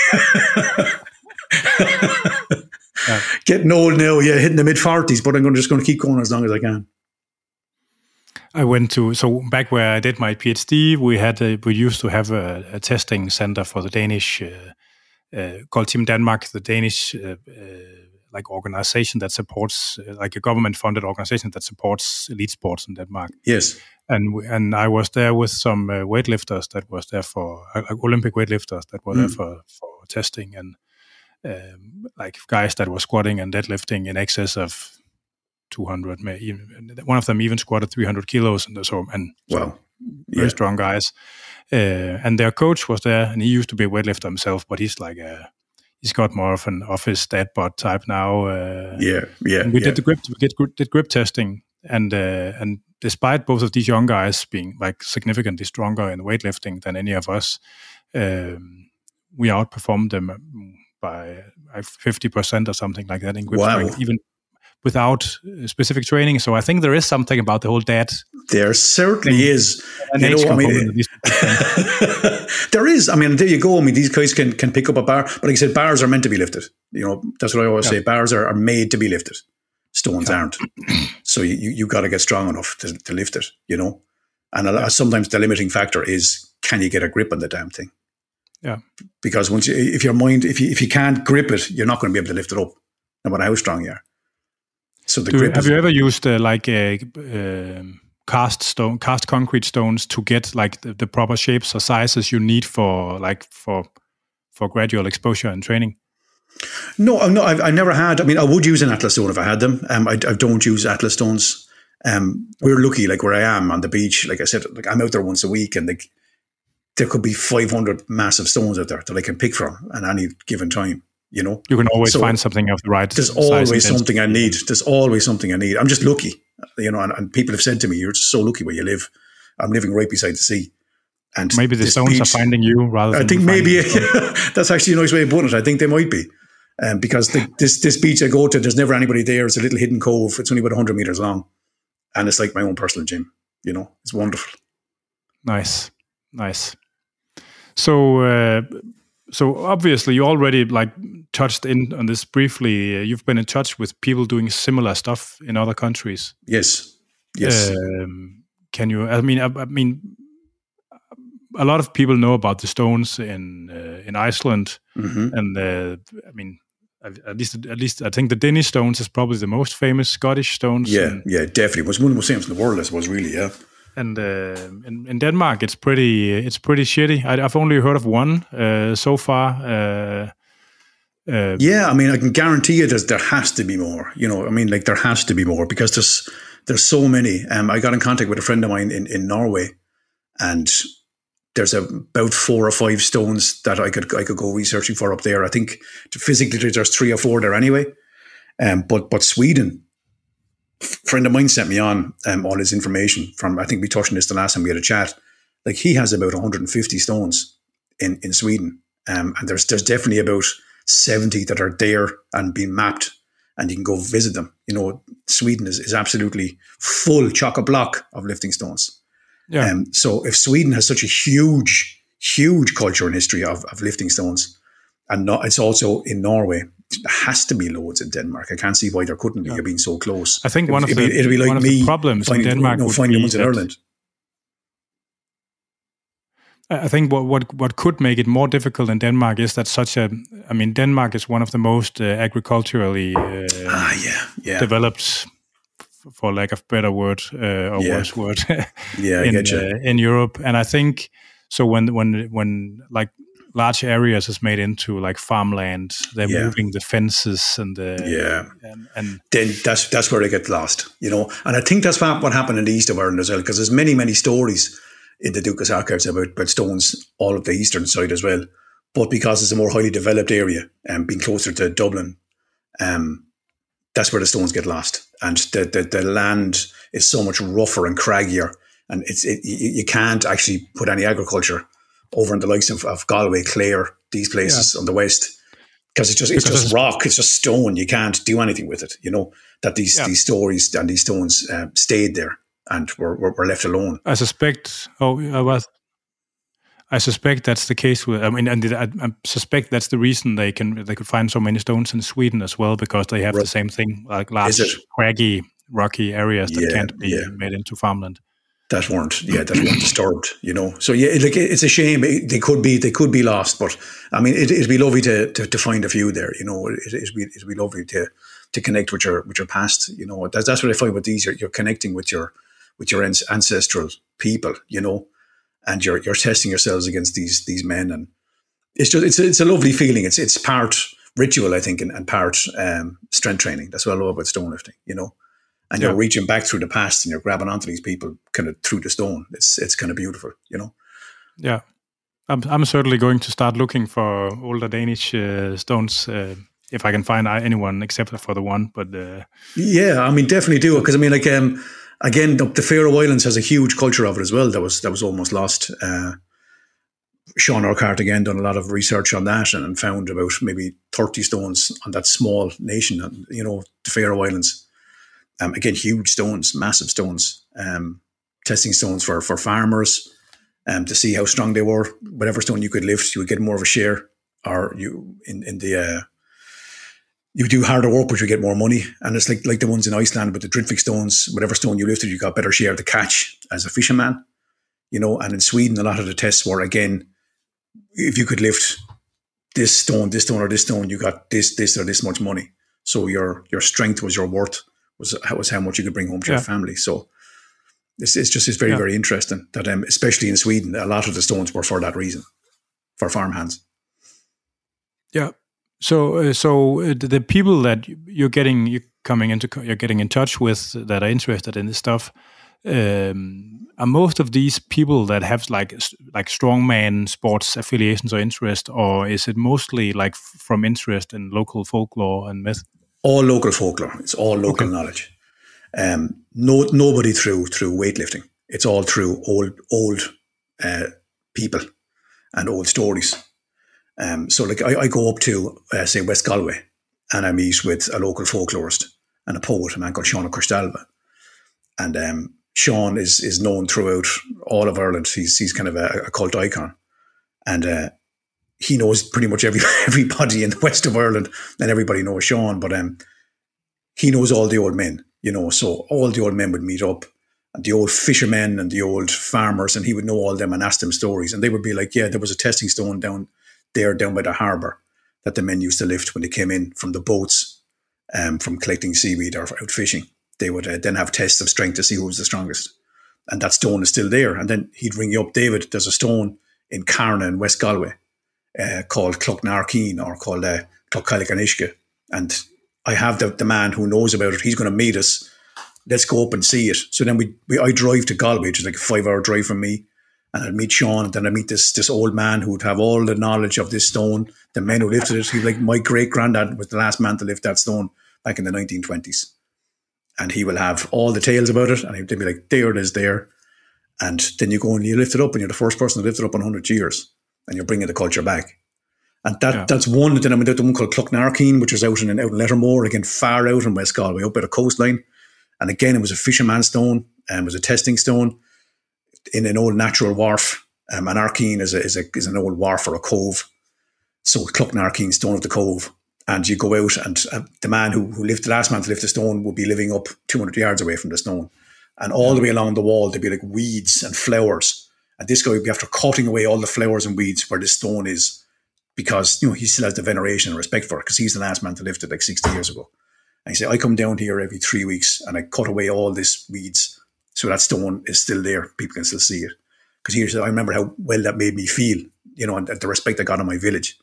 yeah. Getting old now, yeah, hitting the mid forties, but I'm to just going to keep going as long as I can. I went to so back where I did my PhD. We had a, we used to have a, a testing center for the Danish uh, uh, called Team Denmark, the Danish uh, uh like organization that supports uh, like a government funded organization that supports elite sports in Denmark. Yes, and and I was there with some uh, weightlifters that was there for like Olympic weightlifters that were mm. there for for testing and um, like guys that were squatting and deadlifting in excess of 200 one of them even squatted 300 kilos and so and wow. very yeah. strong guys uh, and their coach was there and he used to be a weightlifter himself but he's like a he's got more of an office dad bod type now uh, yeah yeah and we yeah. did the grip we did, did grip testing and uh, and despite both of these young guys being like significantly stronger in weightlifting than any of us um, we outperformed them by fifty percent or something like that in grip wow. strength, even without specific training. So I think there is something about the whole dad. There certainly is. You know, I mean, there is. I mean, there you go. I mean, these guys can can pick up a bar, but like I said, bars are meant to be lifted. You know, that's what I always yeah. say. Bars are, are made to be lifted. Stones aren't. so you you got to get strong enough to, to lift it. You know, and yeah. sometimes the limiting factor is can you get a grip on the damn thing. Yeah. Because once you, if your mind, if you if you can't grip it, you're not going to be able to lift it up, no matter how strong you are. So the Do, grip. Have you ever used uh, like a uh, cast stone, cast concrete stones to get like the, the, proper shapes or sizes you need for like for for gradual exposure and training? No, no, I've, I never had. I mean, I would use an Atlas stone if I had them. Um, I, I don't use Atlas stones. Um, we're lucky, like where I am on the beach. Like I said, like I'm out there once a week, and like there could be 500 massive stones out there that I can pick from at any given time. You know, you can always so find something of the right. There's always something I need. There's always something I need. I'm just lucky, you know. And, and people have said to me, "You're just so lucky where you live." I'm living right beside the sea, and maybe the stones beach, are finding you rather. I think maybe that's actually a nice way of putting it. I think they might be, um, because the, this this beach I go to, there's never anybody there. It's a little hidden cove. It's only about 100 meters long, and it's like my own personal gym. You know, it's wonderful. Nice, nice. So, uh, so obviously you already like touched in on this briefly. Uh, you've been in touch with people doing similar stuff in other countries. Yes. Yes. Um, can you? I mean, I, I, mean, a lot of people know about the stones in uh, in Iceland, mm-hmm. and uh, I mean, at least at least I think the Dinnie stones is probably the most famous Scottish stones. Yeah, yeah, definitely. It was one of the most famous in the world. I suppose, really. Yeah and uh, in, in, Denmark it's pretty it's pretty shitty. I, have only heard of one uh, so far. Uh, uh, yeah, I mean, I can guarantee you there's, there has to be more. You know, I mean, like there has to be more because there's there's so many. Um, I got in contact with a friend of mine in, in Norway, and there's a, about four or five stones that I could I could go researching for up there. I think physically there's three or four there anyway. Um, but but Sweden friend of mine sent me on um, all his information from, I think we touched on this the last time we had a chat. Like he has about 150 stones in, in Sweden. Um, and there's, there's definitely about 70 that are there and being mapped and you can go visit them. You know, Sweden is, is absolutely full chock a block of lifting stones. Yeah. Um, so if Sweden has such a huge, huge culture and history of, of lifting stones, and not, it's also in Norway, there has to be loads in Denmark. I can't see why there couldn't be. Yeah. being so close. I think one of the, be, it'd be like me problems finding, in Denmark no, finding ones in Ireland. I think what, what what could make it more difficult in Denmark is that such a I mean Denmark is one of the most uh, agriculturally uh, ah, yeah, yeah. developed for lack of better word uh, or yeah. worse word yeah, in uh, in Europe and I think so when when when like large areas is made into like farmland. They're yeah. moving the fences and the yeah, and, and, then that's that's where they get lost, you know. And I think that's what what happened in the east of Ireland as well, because there's many many stories in the Dúchas archives about, about stones, all of the eastern side as well. But because it's a more highly developed area and um, being closer to Dublin, um, that's where the stones get lost. And the, the, the land is so much rougher and craggier. And it's it, you can't actually put any agriculture over in the likes of, of Galway, Clare, these places yeah. on the west because it's just it's because just it's, rock, it's just stone. You can't do anything with it. You know that these yeah. these stories and these stones uh, stayed there and were, were, were left alone. I suspect. Oh, I was. I suspect that's the case with. I mean, and I, I, suspect that's the reason they can they could find so many stones in Sweden as well because they have right. the same thing, like large, craggy, rocky areas that yeah, can't be yeah. made into farmland that weren't yeah that weren't disturbed you know so yeah like it's a shame they could be they could be lost but I mean it, would be lovely to, to, to find a few there you know it, it'd be it'd be lovely to to connect with your with your past you know that's, that's what I find with these you're, you're connecting with your with your ancestral people you know and you're you're testing yourselves against these these men and it's just it's a, it's a lovely feeling it's it's part ritual I think and, and part um, strength training that's what I love about stone lifting you know and you're reaching back through the past and you're grabbing onto these people kind of through the stone. It's it's kind of beautiful, you know. Yeah, I'm I'm certainly going to start looking for older Danish uh, stones. Uh, if I can find anyone except for the one, but uh, yeah, I mean, definitely do it because I mean, like, um, again, the, the Faroe Islands has a huge culture of it as well. That was that was almost lost. Uh, Sean Urquhart again done a lot of research on that and, and found about maybe 30 stones on that small nation, and, you know, the Faroe Islands um, again, huge stones, massive stones, um, testing stones for, for farmers um, to see how strong they were. Whatever stone you could lift, you would get more of a share. Or you in in the uh, you do harder work, but you get more money. And it's like like the ones in Iceland with the Dritvík stones. Whatever stone you lifted, you got better share of the catch as a fisherman. You know, and in Sweden, a lot of the tests were again, if you could lift this stone, this stone, or this stone, you got this, this, or this much money. So your your strength was your worth was was how much you could bring home to yeah. your family. So it's, it's just it's very yeah. very interesting that um, especially in Sweden, a lot of the stones were for that reason, for farmhands. Yeah. So uh, so uh, the people that you're getting you coming into you're getting in touch with that are interested in this stuff. Um, are most of these people that have like like strongman sports affiliations or interest, or is it mostly like from interest in local folklore and myth? all local folklore. It's all local okay. knowledge. Um, no, nobody through through weightlifting. It's all through old old uh, people and old stories. Um, so, like, I, I go up to uh, say West Galway, and I meet with a local folklorist and a poet, a man called Sean Curstalva. And um, Sean is is known throughout all of Ireland. He's he's kind of a, a cult icon, and uh, he knows pretty much every everybody in the west of Ireland, and everybody knows Sean. But um, he knows all the old men, you know. So all the old men would meet up, and the old fishermen and the old farmers, and he would know all them and ask them stories, and they would be like, "Yeah, there was a testing stone down there, down by the harbour, that the men used to lift when they came in from the boats, um, from collecting seaweed or out fishing. They would uh, then have tests of strength to see who was the strongest, and that stone is still there. And then he'd ring you up, David. There's a stone in Carna in West Galway." uh, called Cloughnarkeen or called uh, And I have the, the man who knows about it. He's going to meet us. Let's go up and see it. So then we, we I drive to Galway, which is like a five hour drive from me. And I'd meet Sean, and then I'd meet this this old man who would have all the knowledge of this stone, the men who lifted it. He like my great granddad was the last man to lift that stone back in the 1920s. And he will have all the tales about it, and he'd be like, there it is there. And then you go and you lift it up, and you're the first person to lift it up in 100 years and you're bringing the culture back. And that yeah. that's one. Then I mean, there's one called Cloughnarkeen, which is out in out in Lettermore, again far out in West Galway, up by the coastline. And again, it was a fisherman's stone and was a testing stone in an old natural wharf. Um, and Arkeen is a, is a is an old wharf or a cove. So Cloughnarkeen, stone of the cove. And you go out, and uh, the man who, who lived the last man to lift the stone would be living up 200 yards away from the stone. And all the way along the wall, there'd be like weeds and flowers and this guy would be after cutting away all the flowers and weeds where the stone is because, you know, he still has the veneration and respect for it because he's the last man to lift it like 60 years ago. And he said, I come down here every three weeks and I cut away all these weeds so that stone is still there. People can still see it. Because he said, I remember how well that made me feel, you know, and the respect I got in my village.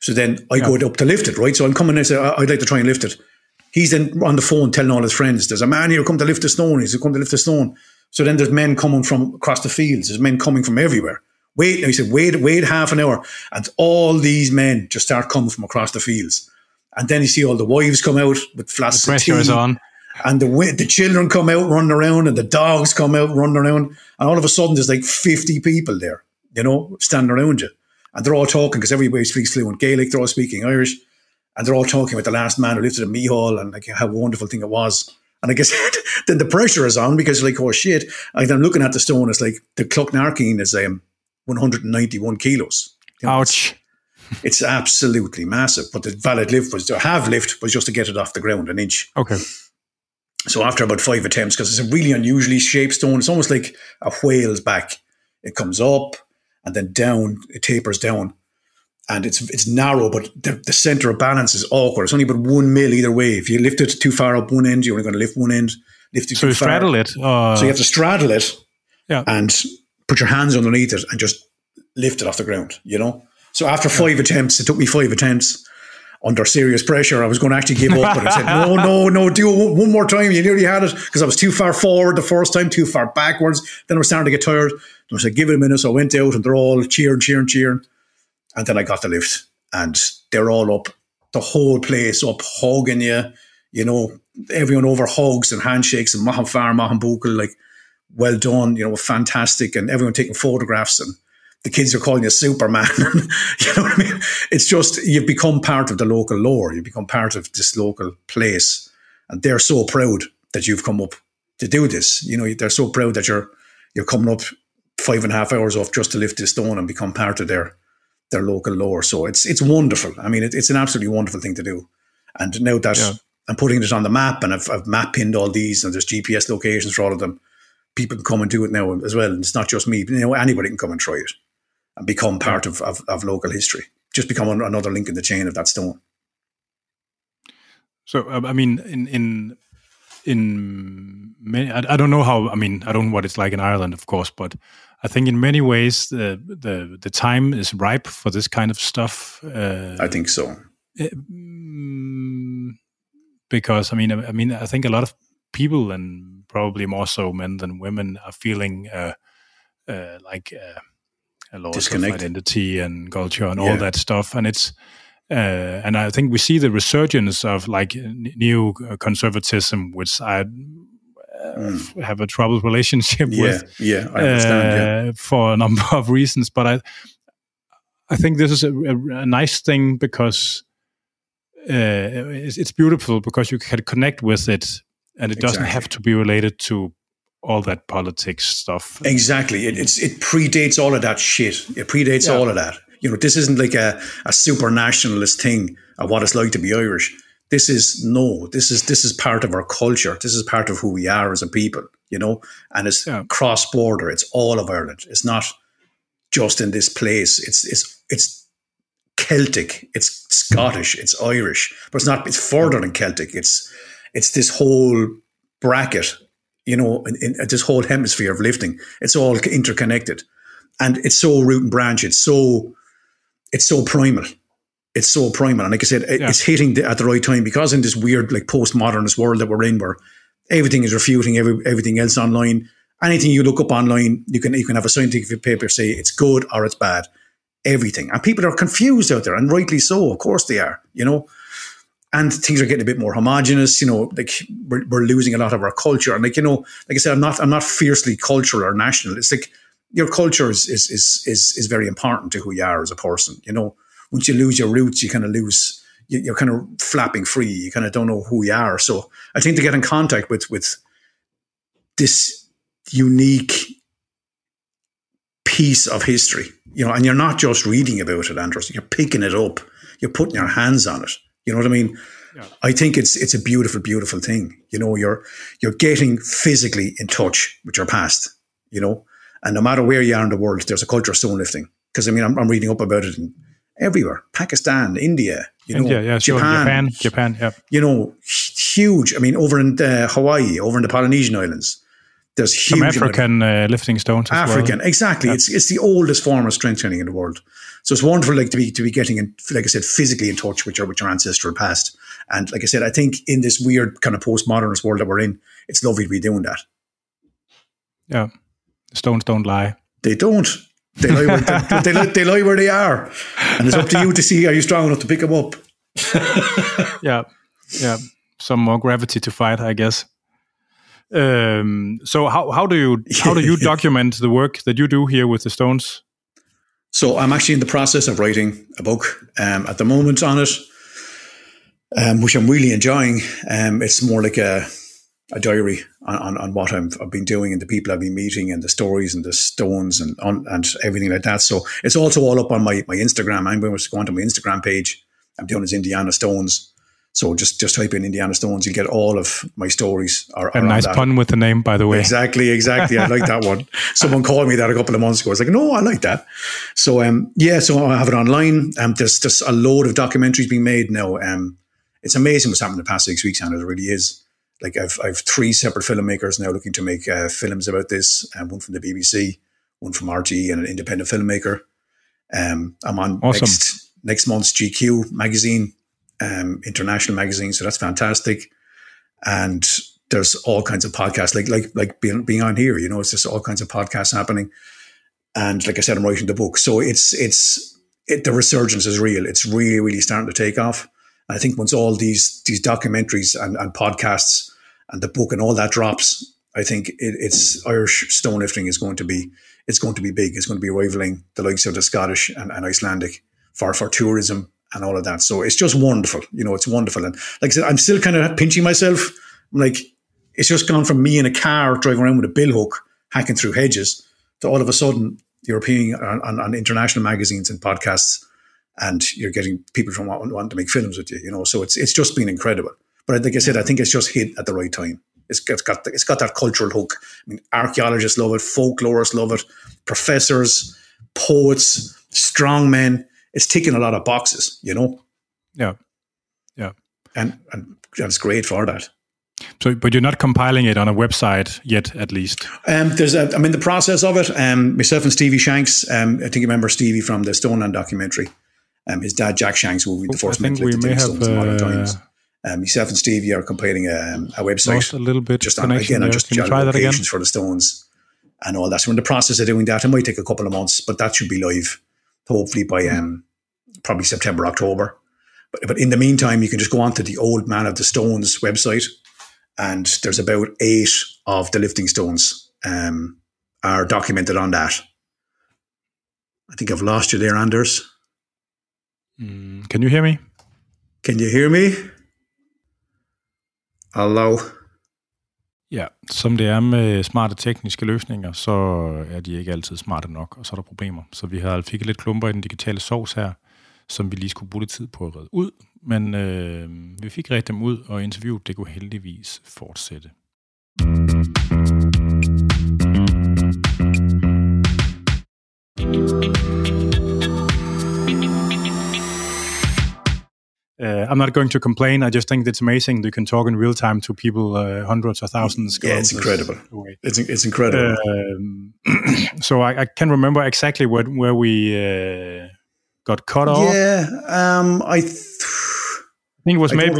So then I yeah. go up to lift it, right? So I'm coming and I say, I'd like to try and lift it. He's then on the phone telling all his friends, there's a man here come to lift the stone. He's come to lift the stone. So then there's men coming from across the fields. There's men coming from everywhere. Wait, and he said, wait, wait half an hour. And all these men just start coming from across the fields. And then you see all the wives come out with flasks the pressure is on. And the the children come out running around and the dogs come out running around. And all of a sudden there's like 50 people there, you know, standing around you. And they're all talking because everybody speaks fluent Gaelic, they're all speaking Irish. And they're all talking about the last man who lifted a Meathal and like how wonderful thing it was. And I guess then the pressure is on because like, oh shit. And I'm looking at the stone, it's like the Cloughnarkeen is um, 191 kilos. You know, Ouch. It's, it's, absolutely massive. But the valid lift was to have lift was just to get it off the ground an inch. Okay. So after about five attempts, because it's a really unusually shaped stone, it's almost like a whale's back. It comes up and then down, it tapers down. And it's it's narrow, but the, the center of balance is awkward. It's only about one mil either way. If you lift it too far up one end, you're only going to lift one end. Lift it so too you far. straddle it. Uh, so you have to straddle it yeah. and put your hands underneath it and just lift it off the ground, you know? So after five attempts, it took me five attempts under serious pressure. I was going to actually give up, but I said, no, no, no, do it one more time. You nearly had it because I was too far forward the first time, too far backwards. Then I was starting to get tired. I said, give it a minute. So I went out and they're all cheering, cheering, cheering. And then I got the lift and they're all up, the whole place up, hugging you, you know, everyone over hugs and handshakes and Mahan Far, like, well done, you know, fantastic. And everyone taking photographs and the kids are calling you Superman. you know what I mean? It's just, you've become part of the local lore. You become part of this local place. And they're so proud that you've come up to do this. You know, they're so proud that you're, you're coming up five and a half hours off just to lift this stone and become part of their, their local lore. So it's, it's wonderful. I mean, it, it's an absolutely wonderful thing to do. And now that yeah. I'm putting it on the map and I've, I've map pinned all these and there's GPS locations for all of them, people can come and do it now as well. And it's not just me, you know, anybody can come and try it and become part of, of, of local history. Just become another link in the chain of that stone. So, I mean, in in in many, I, I, don't know how. I mean, I don't know what it's like in Ireland, of course, but I think in many ways the the the time is ripe for this kind of stuff. Uh, I think so. It, mm, because I mean, I, I mean, I think a lot of people, and probably more so men than women, are feeling uh, uh, like uh, a loss of identity and culture and yeah. all that stuff. And it's uh, and I think we see the resurgence of like new conservatism, which I mm. have a troubled relationship yeah, with. Yeah, I understand. Uh, for a number of reasons, but I I think this is a, a, a nice thing because uh, it's, it's, beautiful because you can connect with it, and it exactly. doesn't have to be related to all that politics stuff. Exactly. It, it's it predates all of that shit. It predates yeah. all of that. You know, this isn't like a, a super nationalist thing of what it's like to be Irish. This is no, this is this is part of our culture. This is part of who we are as a people, you know, and it's yeah. cross border. It's all of Ireland. It's not just in this place. It's it's it's Celtic, it's Scottish, it's Irish, but it's not it's further than Celtic. It's it's this whole bracket you know, in, in, uh, this whole hemisphere of lifting. It's all interconnected, and it's so root and branch. It's so, it's so primal. It's so primal, and like I said, yeah. it's hitting the, at the right time because in this weird like postmodernist world that we're in, where everything is refuting every, everything else online. Anything you look up online, you can you can have a scientific paper say it's good or it's bad. Everything, and people are confused out there, and rightly so. Of course they are. You know, and things are getting a bit more homogenous. You know, like we're, we're losing a lot of our culture. And like you know, like I said, I'm not I'm not fiercely cultural or national. It's like your culture is is is is, is very important to who you are as a person. You know, once you lose your roots, you kind of lose. You're kind of flapping free. You kind of don't know who you are. So I think to get in contact with with this unique piece of history, you know, and you're not just reading about it, Anders. You're picking it up. You're putting your hands on it you know what I mean? Yeah. I think it's it's a beautiful, beautiful thing. You know, you're you're getting physically in touch with your past. You know, and no matter where you are in the world, there's a culture of stone lifting. Because I mean, I'm, I'm, reading up about it in everywhere: Pakistan, India, you know, India, yeah, Japan, Japan, Japan, yeah. You know, huge. I mean, over in uh, Hawaii, over in the Polynesian islands, there's huge Some African uh, lifting stones. African, well. exactly. Yeah. It's it's the oldest form of strength training in the world. So it's wonderful, like to be to be getting, in, like I said, physically in touch with your with your ancestral past. And like I said, I think in this weird kind of postmodernist world that we're in, it's lovely to be doing that. Yeah, stones don't lie. They don't. They lie, where, they, they, lie, they lie where they are, and it's up to you to see are you strong enough to pick them up. yeah, yeah. Some more gravity to fight, I guess. Um, so how how do you how do you document the work that you do here with the Stones? So I'm actually in the process of writing a book um, at the moment on it, um, which I'm really enjoying. Um, it's more like a a diary on, on, on what i have been doing and the people I've been meeting and the stories and the stones and on, and everything like that. So it's also all up on my, my Instagram. I'm going to go onto my Instagram page. I'm doing as Indiana Stones. So just just type in Indiana Stones, you'll get all of my stories. Are, a nice that. pun with the name, by the way. Exactly, exactly. I like that one. Someone called me that a couple of months ago. I was like, no, I like that. So um, yeah, so I have it online. Um, there's just a load of documentaries being made now. Um, it's amazing what's happened in the past six weeks, and it really is. Like I've I've three separate filmmakers now looking to make uh, films about this. Um, one from the BBC, one from RTE, and an independent filmmaker. Um, I'm on awesome. next next month's GQ magazine um, international magazines, So that's fantastic. And there's all kinds of podcasts, like like like being being on here. You know, it's just all kinds of podcasts happening. And like I said, I'm writing the book, so it's it's it, the resurgence is real. It's really really starting to take off. And I think once all these these documentaries and, and podcasts and the book and all that drops, I think it, it's Irish stone lifting is going to be it's going to be big. It's going to be rivaling the likes of the Scottish and, and Icelandic for for tourism and all of that. So it's just wonderful. You know, it's wonderful. And like I said, I'm still kind of pinching myself. I'm like, it's just gone from me in a car driving around with a billhook hacking through hedges, to all of a sudden you're appearing on, on, on international magazines and podcasts, and you're getting people from want to make films with you. You know, so it's it's just been incredible. But like I said, I think it's just hit at the right time. It's got, it's got it's got that cultural hook. I mean, archaeologists love it, folklorists love it, professors, poets, strong men it's ticking a lot of boxes, you know. Yeah, yeah, and and that's great for that. So, but you're not compiling it on a website yet, at least. Um, there's a, I'm in the process of it. Um, myself and Stevie Shanks. Um, I think you remember Stevie from the Stoneland documentary. Um, his dad, Jack Shanks, will be the first man to we may have, uh, times. Um, myself and Stevie are compiling a, um, a website. a little bit just on, again, on just Can try that again? for the Stones and all that. So we're in the process of doing that. It might take a couple of months, but that should be live hopefully by um, probably September, October. But, but in the meantime, you can just go onto the Old Man of the Stones website, and there's about eight of the lifting stones um, are documented on that. I think I've lost you there, Anders. Mm, can you hear me? Can you hear me? Hello? Ja, som det er med smarte tekniske løsninger, så er de ikke altid smarte nok, og så er der problemer. Så vi har fik lidt klumper i den digitale sovs her, som vi lige skulle bruge lidt tid på at redde ud. Men øh, vi fik reddet dem ud, og interviewet det kunne heldigvis fortsætte. Uh, I'm not going to complain. I just think it's amazing you can talk in real time to people uh, hundreds or thousands. Yeah, it's incredible. Away. It's it's incredible. Um, so I, I, can remember exactly where where we uh, got cut off. Yeah, um, I, th- I think it was I maybe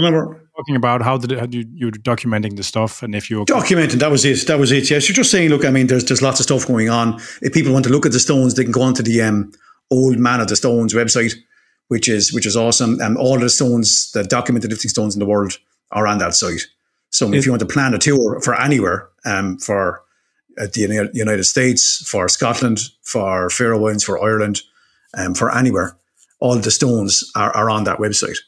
talking about how, the, how you, you're documenting the stuff and if you're documenting. That was it. That was it. Yes, you're just saying. Look, I mean, there's there's lots of stuff going on. If people want to look at the stones, they can go onto the um, Old Man of the Stones website, which is which is awesome. And all the stones, the documented lifting stones in the world, are on that site. So if you want to plan a tour for anywhere, um, for uh, the United States, for Scotland, for Faroe Islands, for Ireland, um, for anywhere, all the stones are, are on that website.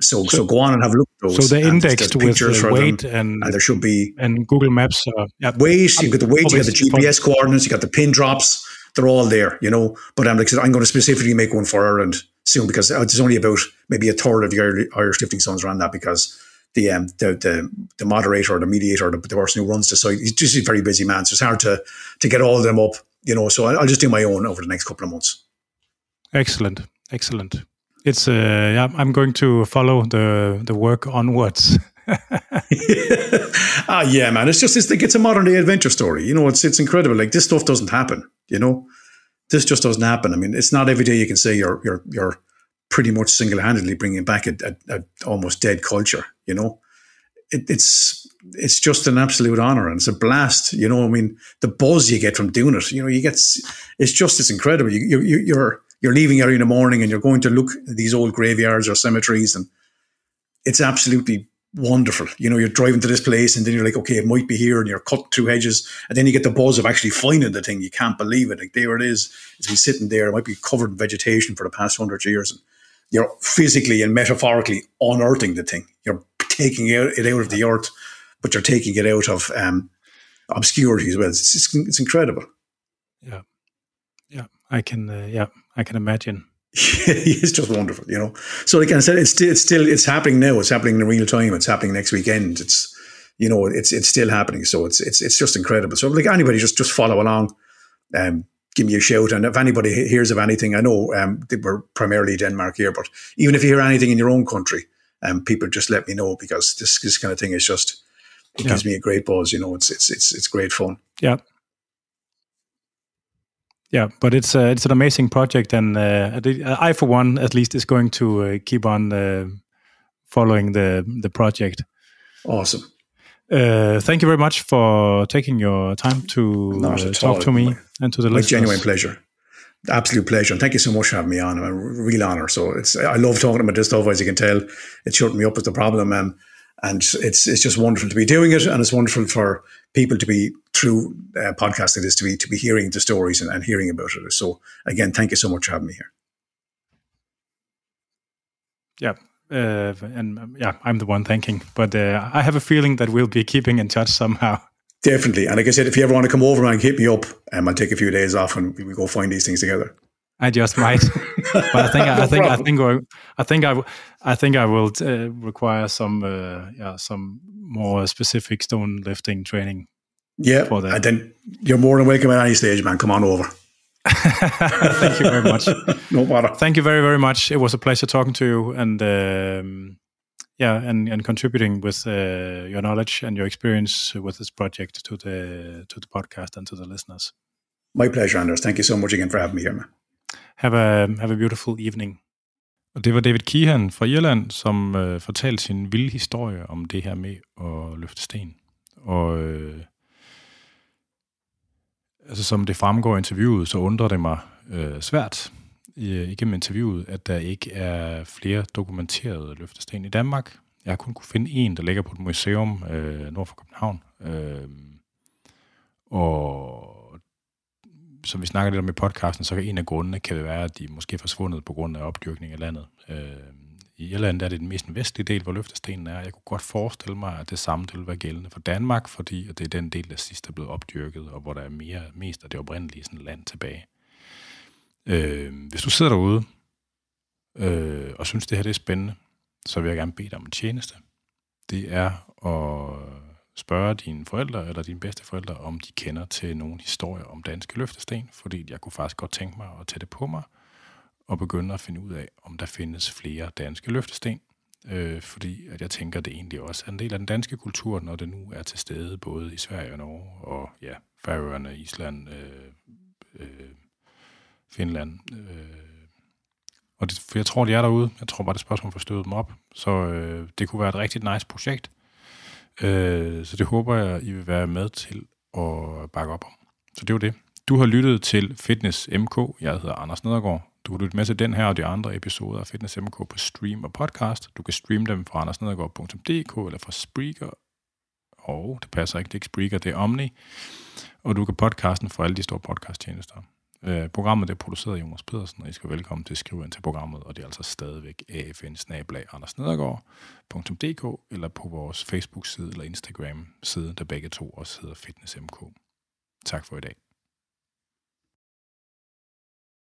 So, so, so go on and have a look at those. So they're indexed with the weight and, and there should be and Google Maps. Uh, yeah. Weight, you got the weight, you got the GPS coordinates, you got the pin drops. They're all there, you know. But I'm like, I'm going to specifically make one for Ireland soon because there's only about maybe a third of the Irish lifting stones around that because the um, the, the the moderator or the mediator, the, the person who runs the site, he's just a very busy man. So it's hard to to get all of them up, you know. So I'll just do my own over the next couple of months. Excellent, excellent. It's uh, yeah. I'm going to follow the the work onwards. ah, yeah, man. It's just it's like it's a modern day adventure story. You know, it's it's incredible. Like this stuff doesn't happen. You know, this just doesn't happen. I mean, it's not every day you can say you're you're you're pretty much single handedly bringing back a, a, a, almost dead culture. You know, it, it's it's just an absolute honor and it's a blast. You know, I mean, the buzz you get from doing it. You know, you get it's just it's incredible. You, you you're you're leaving early in the morning and you're going to look at these old graveyards or cemeteries, and it's absolutely wonderful. You know, you're driving to this place and then you're like, okay, it might be here, and you're cut through hedges, and then you get the buzz of actually finding the thing. You can't believe it. Like there it is. It's been sitting there. It might be covered in vegetation for the past hundred years. And you're physically and metaphorically unearthing the thing. You're taking it out of the earth, but you're taking it out of um, obscurity as well. It's, it's, it's incredible. Yeah, yeah, I can. Uh, yeah, I can imagine. it's just wonderful, you know. So, like I said, it's still, it's still it's happening now. It's happening in real time. It's happening next weekend. It's you know, it's it's still happening. So it's it's it's just incredible. So, like anybody, just just follow along. Um, give me a shout. And if anybody hears of anything, I know um, we're primarily Denmark here, but even if you hear anything in your own country, um, people just let me know because this this kind of thing is just it yeah. gives me a great buzz. You know, it's it's it's it's great fun. Yeah. Yeah, but it's uh, it's an amazing project, and uh, I, for one, at least, is going to uh, keep on uh, following the the project. Awesome. Uh, thank you very much for taking your time to uh, talk to me and to the My listeners. genuine pleasure. Absolute pleasure. And thank you so much for having me on. I'm a real honor. So it's, I love talking about this stuff, as you can tell. It shut me up with the problem. Um, and it's, it's just wonderful to be doing it. And it's wonderful for people to be through uh, podcast it is to be, to be hearing the stories and, and hearing about it. So again, thank you so much for having me here. Yeah. Uh, and um, yeah, I'm the one thanking, but uh, I have a feeling that we'll be keeping in touch somehow. Definitely. And like I said, if you ever want to come over and hit me up, um, I'll take a few days off and we go find these things together. I just might, but I think no I think problem. I think I think I, I think I will uh, require some uh, yeah some more specific stone lifting training. Yeah, for that. and then you're more than welcome at any stage, man. Come on over. Thank you very much. no bother. Thank you very very much. It was a pleasure talking to you, and um, yeah, and, and contributing with uh, your knowledge and your experience with this project to the to the podcast and to the listeners. My pleasure, Anders. Thank you so much again for having me here, man. Have a have a beautiful evening. Og det var David Keohan fra Irland, som øh, fortalte sin vilde historie om det her med at løfte sten. Og øh, altså, som det fremgår i interviewet, så undrer det mig øh, svært, igennem interviewet, at der ikke er flere dokumenterede løftesten i Danmark. Jeg har kun kunne finde en, der ligger på et museum øh, nord for København. Øh, og som vi snakker lidt om i podcasten, så kan en af grundene kan det være, at de måske er forsvundet på grund af opdyrkning af landet. Øh, i Irland er det den mest vestlige del, hvor løftestenen er. Jeg kunne godt forestille mig, at det samme vil være gældende for Danmark, fordi det er den del, der sidst er blevet opdyrket, og hvor der er mere, mest af det oprindelige sådan land tilbage. Øh, hvis du sidder derude øh, og synes, det her det er spændende, så vil jeg gerne bede dig om en tjeneste. Det er at spørge dine forældre eller dine bedste forældre, om de kender til nogle historier om danske løftesten, fordi jeg kunne faktisk godt tænke mig at tage det på mig og begynde at finde ud af, om der findes flere danske løftesten. Øh, fordi at jeg tænker, at det egentlig også er en del af den danske kultur, når det nu er til stede både i Sverige og Norge, og ja, Færøerne, Island, øh, øh, Finland. Øh, og det, for jeg tror, de er derude. Jeg tror bare, det er spørgsmål for støde dem op. Så øh, det kunne være et rigtig nice projekt. Øh, så det håber jeg, I vil være med til at bakke op om. Så det var det. Du har lyttet til Fitness MK. Jeg hedder Anders Nedergaard. Du kan lytte med til den her og de andre episoder af Fitness MK på stream og podcast. Du kan streame dem fra andersnedergaard.dk eller fra Spreaker. Og det passer ikke, det er ikke Spreaker, det er Omni. Og du kan podcasten fra alle de store podcasttjenester. Øh, programmet er produceret af Jonas Pedersen, og I skal velkommen til at skrive ind til programmet, og det er altså stadigvæk afn eller på vores Facebook-side eller Instagram-side, der begge to også hedder Fitness MK. Tak for i dag.